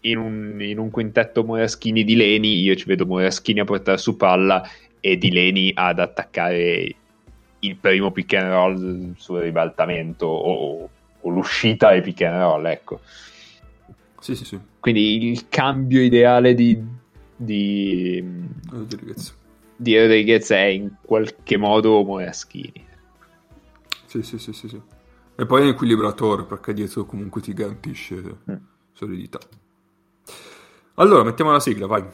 in un, in un quintetto Moraschini di Leni, io ci vedo Moraschini a portare su palla e di Leni ad attaccare il primo pick and roll sul ribaltamento o, o l'uscita ai pick and roll, ecco. Sì, sì, sì. Quindi il cambio ideale di, di, Rodriguez. di Rodriguez è in qualche modo Moraschini. Sì, sì, sì, sì, sì. E poi è un equilibratore perché dietro comunque ti garantisce mm. solidità. Allora, mettiamo la sigla, vai.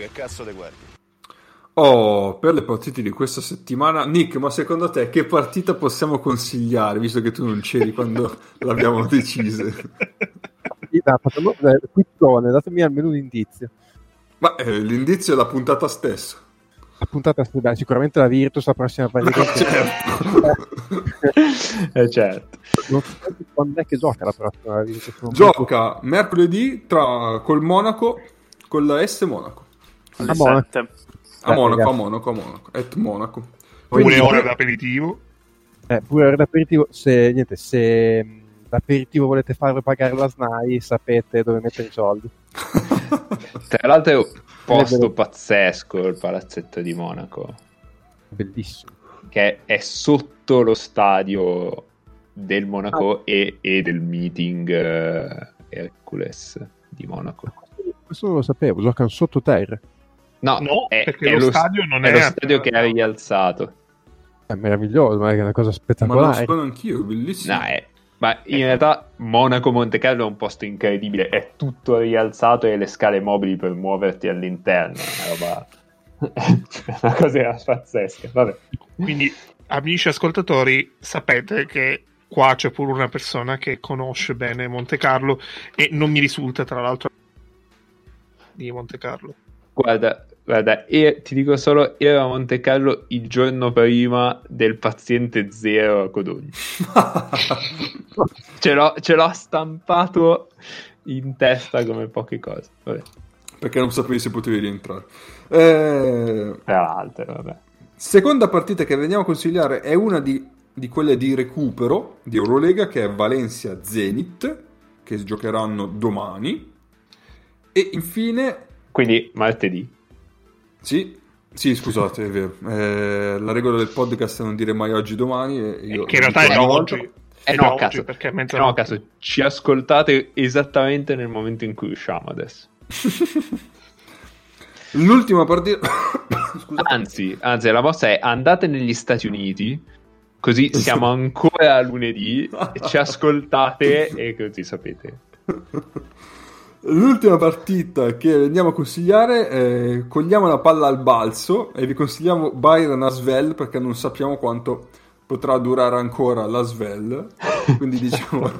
Che cazzo te guardi? Oh, per le partite di questa settimana, Nick, ma secondo te che partita possiamo consigliare, visto che tu non c'eri quando l'abbiamo decisa? Quittone, datemi almeno un indizio. Ma eh, l'indizio è la puntata stessa. La puntata stessa, sicuramente la Virtus la prossima partita. No, certo. eh, certo. Non so quando è che gioca la prossima Virtus. Gioca mercoledì tra, col Monaco, con la S Monaco alle a Monaco. A Monaco, a Monaco, a Monaco, et Monaco. Pure ora d'aperitivo. Eh, pure ora d'aperitivo, se, niente, se l'aperitivo volete farlo pagare la SNAI, sapete dove mettere i soldi. Tra l'altro è un posto pazzesco il palazzetto di Monaco. bellissimo. Che è sotto lo stadio del Monaco ah. e, e, del meeting uh, Hercules di Monaco. Questo non lo sapevo, giocano sottoterra. No, no è, perché è lo, lo, stadio non è, è lo stadio che ha rialzato. È meraviglioso, ma è una cosa spettacolare. Ma lo sono anch'io, bellissimo. No, è, ma in realtà Monaco Monte Carlo è un posto incredibile, è tutto rialzato e le scale mobili per muoverti all'interno. È una, roba... è una cosa pazzesca. Vabbè. Quindi, amici ascoltatori, sapete che qua c'è pure una persona che conosce bene Monte Carlo e non mi risulta, tra l'altro, di Monte Carlo. Guarda, guarda, io ti dico solo, ero a Monte Carlo il giorno prima del paziente zero a Codogno. ce, l'ho, ce, l'ho, stampato in testa come poche cose. Vabbè. Perché non sapevi se potevi rientrare. Eh... Tra l'altro, vabbè. Seconda partita che veniamo a consigliare è una di, di quelle di recupero di Eurolega che è Valencia-Zenit, che giocheranno domani. E infine quindi martedì. Sì, sì, scusate, è vero. Eh, la regola del podcast è non dire mai oggi domani. E io che in realtà è oggi. Eh no, caso, perché è no, caso, ci ascoltate esattamente nel momento in cui usciamo adesso. L'ultima partita... anzi, anzi, la vostra è andate negli Stati Uniti, così siamo ancora a lunedì, ci ascoltate e così sapete. L'ultima partita che andiamo a consigliare, è cogliamo la palla al balzo e vi consigliamo Byron Asvel perché non sappiamo quanto potrà durare ancora la Svel. Quindi diciamo...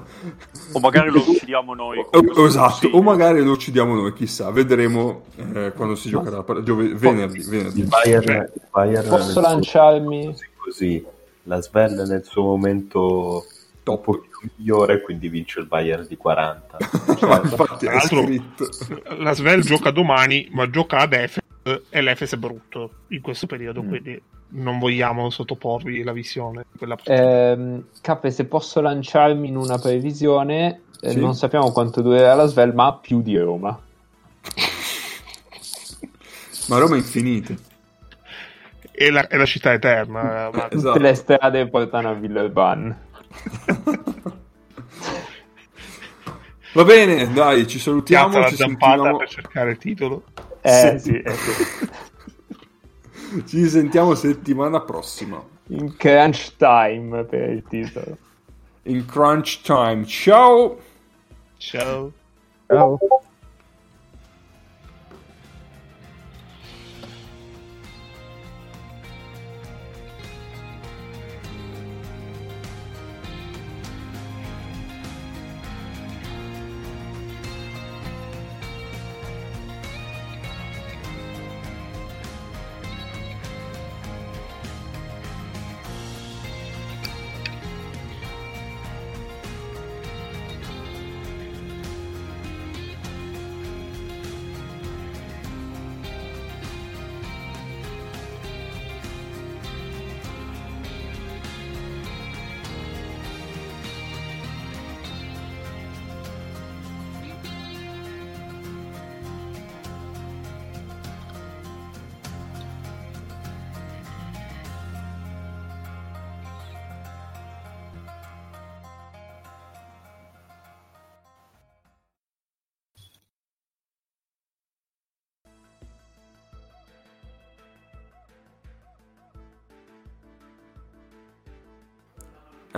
o magari lo uccidiamo noi. O, esatto, o magari lo uccidiamo noi, chissà. Vedremo eh, quando si giocherà. Giove... Venerdì. venerdì. Bayern, Bayern Posso lanciarmi? Così, la Svel nel suo momento top migliore, quindi vince il Bayern di 40. Cioè, infatti, tra l'altro, la Svel gioca domani, ma gioca ad Efes e l'Efes è brutto in questo periodo, mm. quindi non vogliamo sottoporvi la visione. Eh, Cappe, se posso lanciarmi in una previsione, eh, sì? non sappiamo quanto durerà la Svel, ma più di Roma. ma Roma è infinita. È la, è la città eterna. Ma... Esatto. Tutte le strade portano a Villeurbanne. Va bene, dai, ci salutiamo. Piazza ci la sentiamo... per cercare il titolo. Eh, sì. Sì, eh, sì. ci sentiamo settimana prossima. In crunch time per il titolo. In crunch time. Ciao. Ciao. Ciao.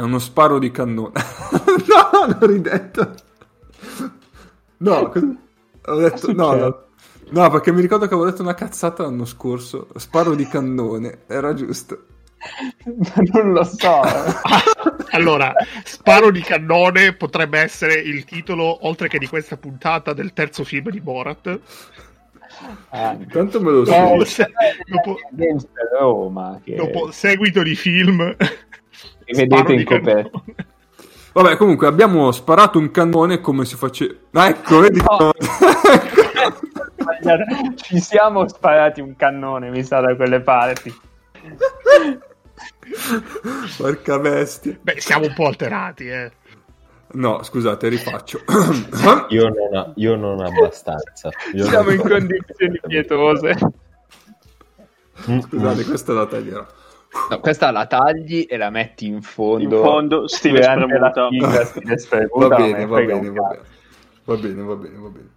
Uno sparo di cannone. no, l'ho ridetto. No, ho detto no, no, no, perché mi ricordo che avevo detto una cazzata l'anno scorso. Sparo di cannone, era giusto. non lo so. allora, Sparo di cannone potrebbe essere il titolo, oltre che di questa puntata, del terzo film di Borat. Ah, Tanto me lo so. Dopo, dopo, che... dopo seguito di film vedete in coperta. Vabbè, comunque abbiamo sparato un cannone come si faceva. Ah, ecco, vedi. No. Ci siamo sparati un cannone, mi sa, da quelle parti. Porca bestia. Beh, siamo un po' alterati, eh. No, scusate, rifaccio. io, non ha, io non abbastanza. Io siamo in condizioni pietose. Scusate, questa è la taglierò. No, questa la tagli e la metti in fondo. In fondo, stile spremuta. Figa, stile spremuta. Va bene, va bene, va bene. Va bene, va bene, va bene.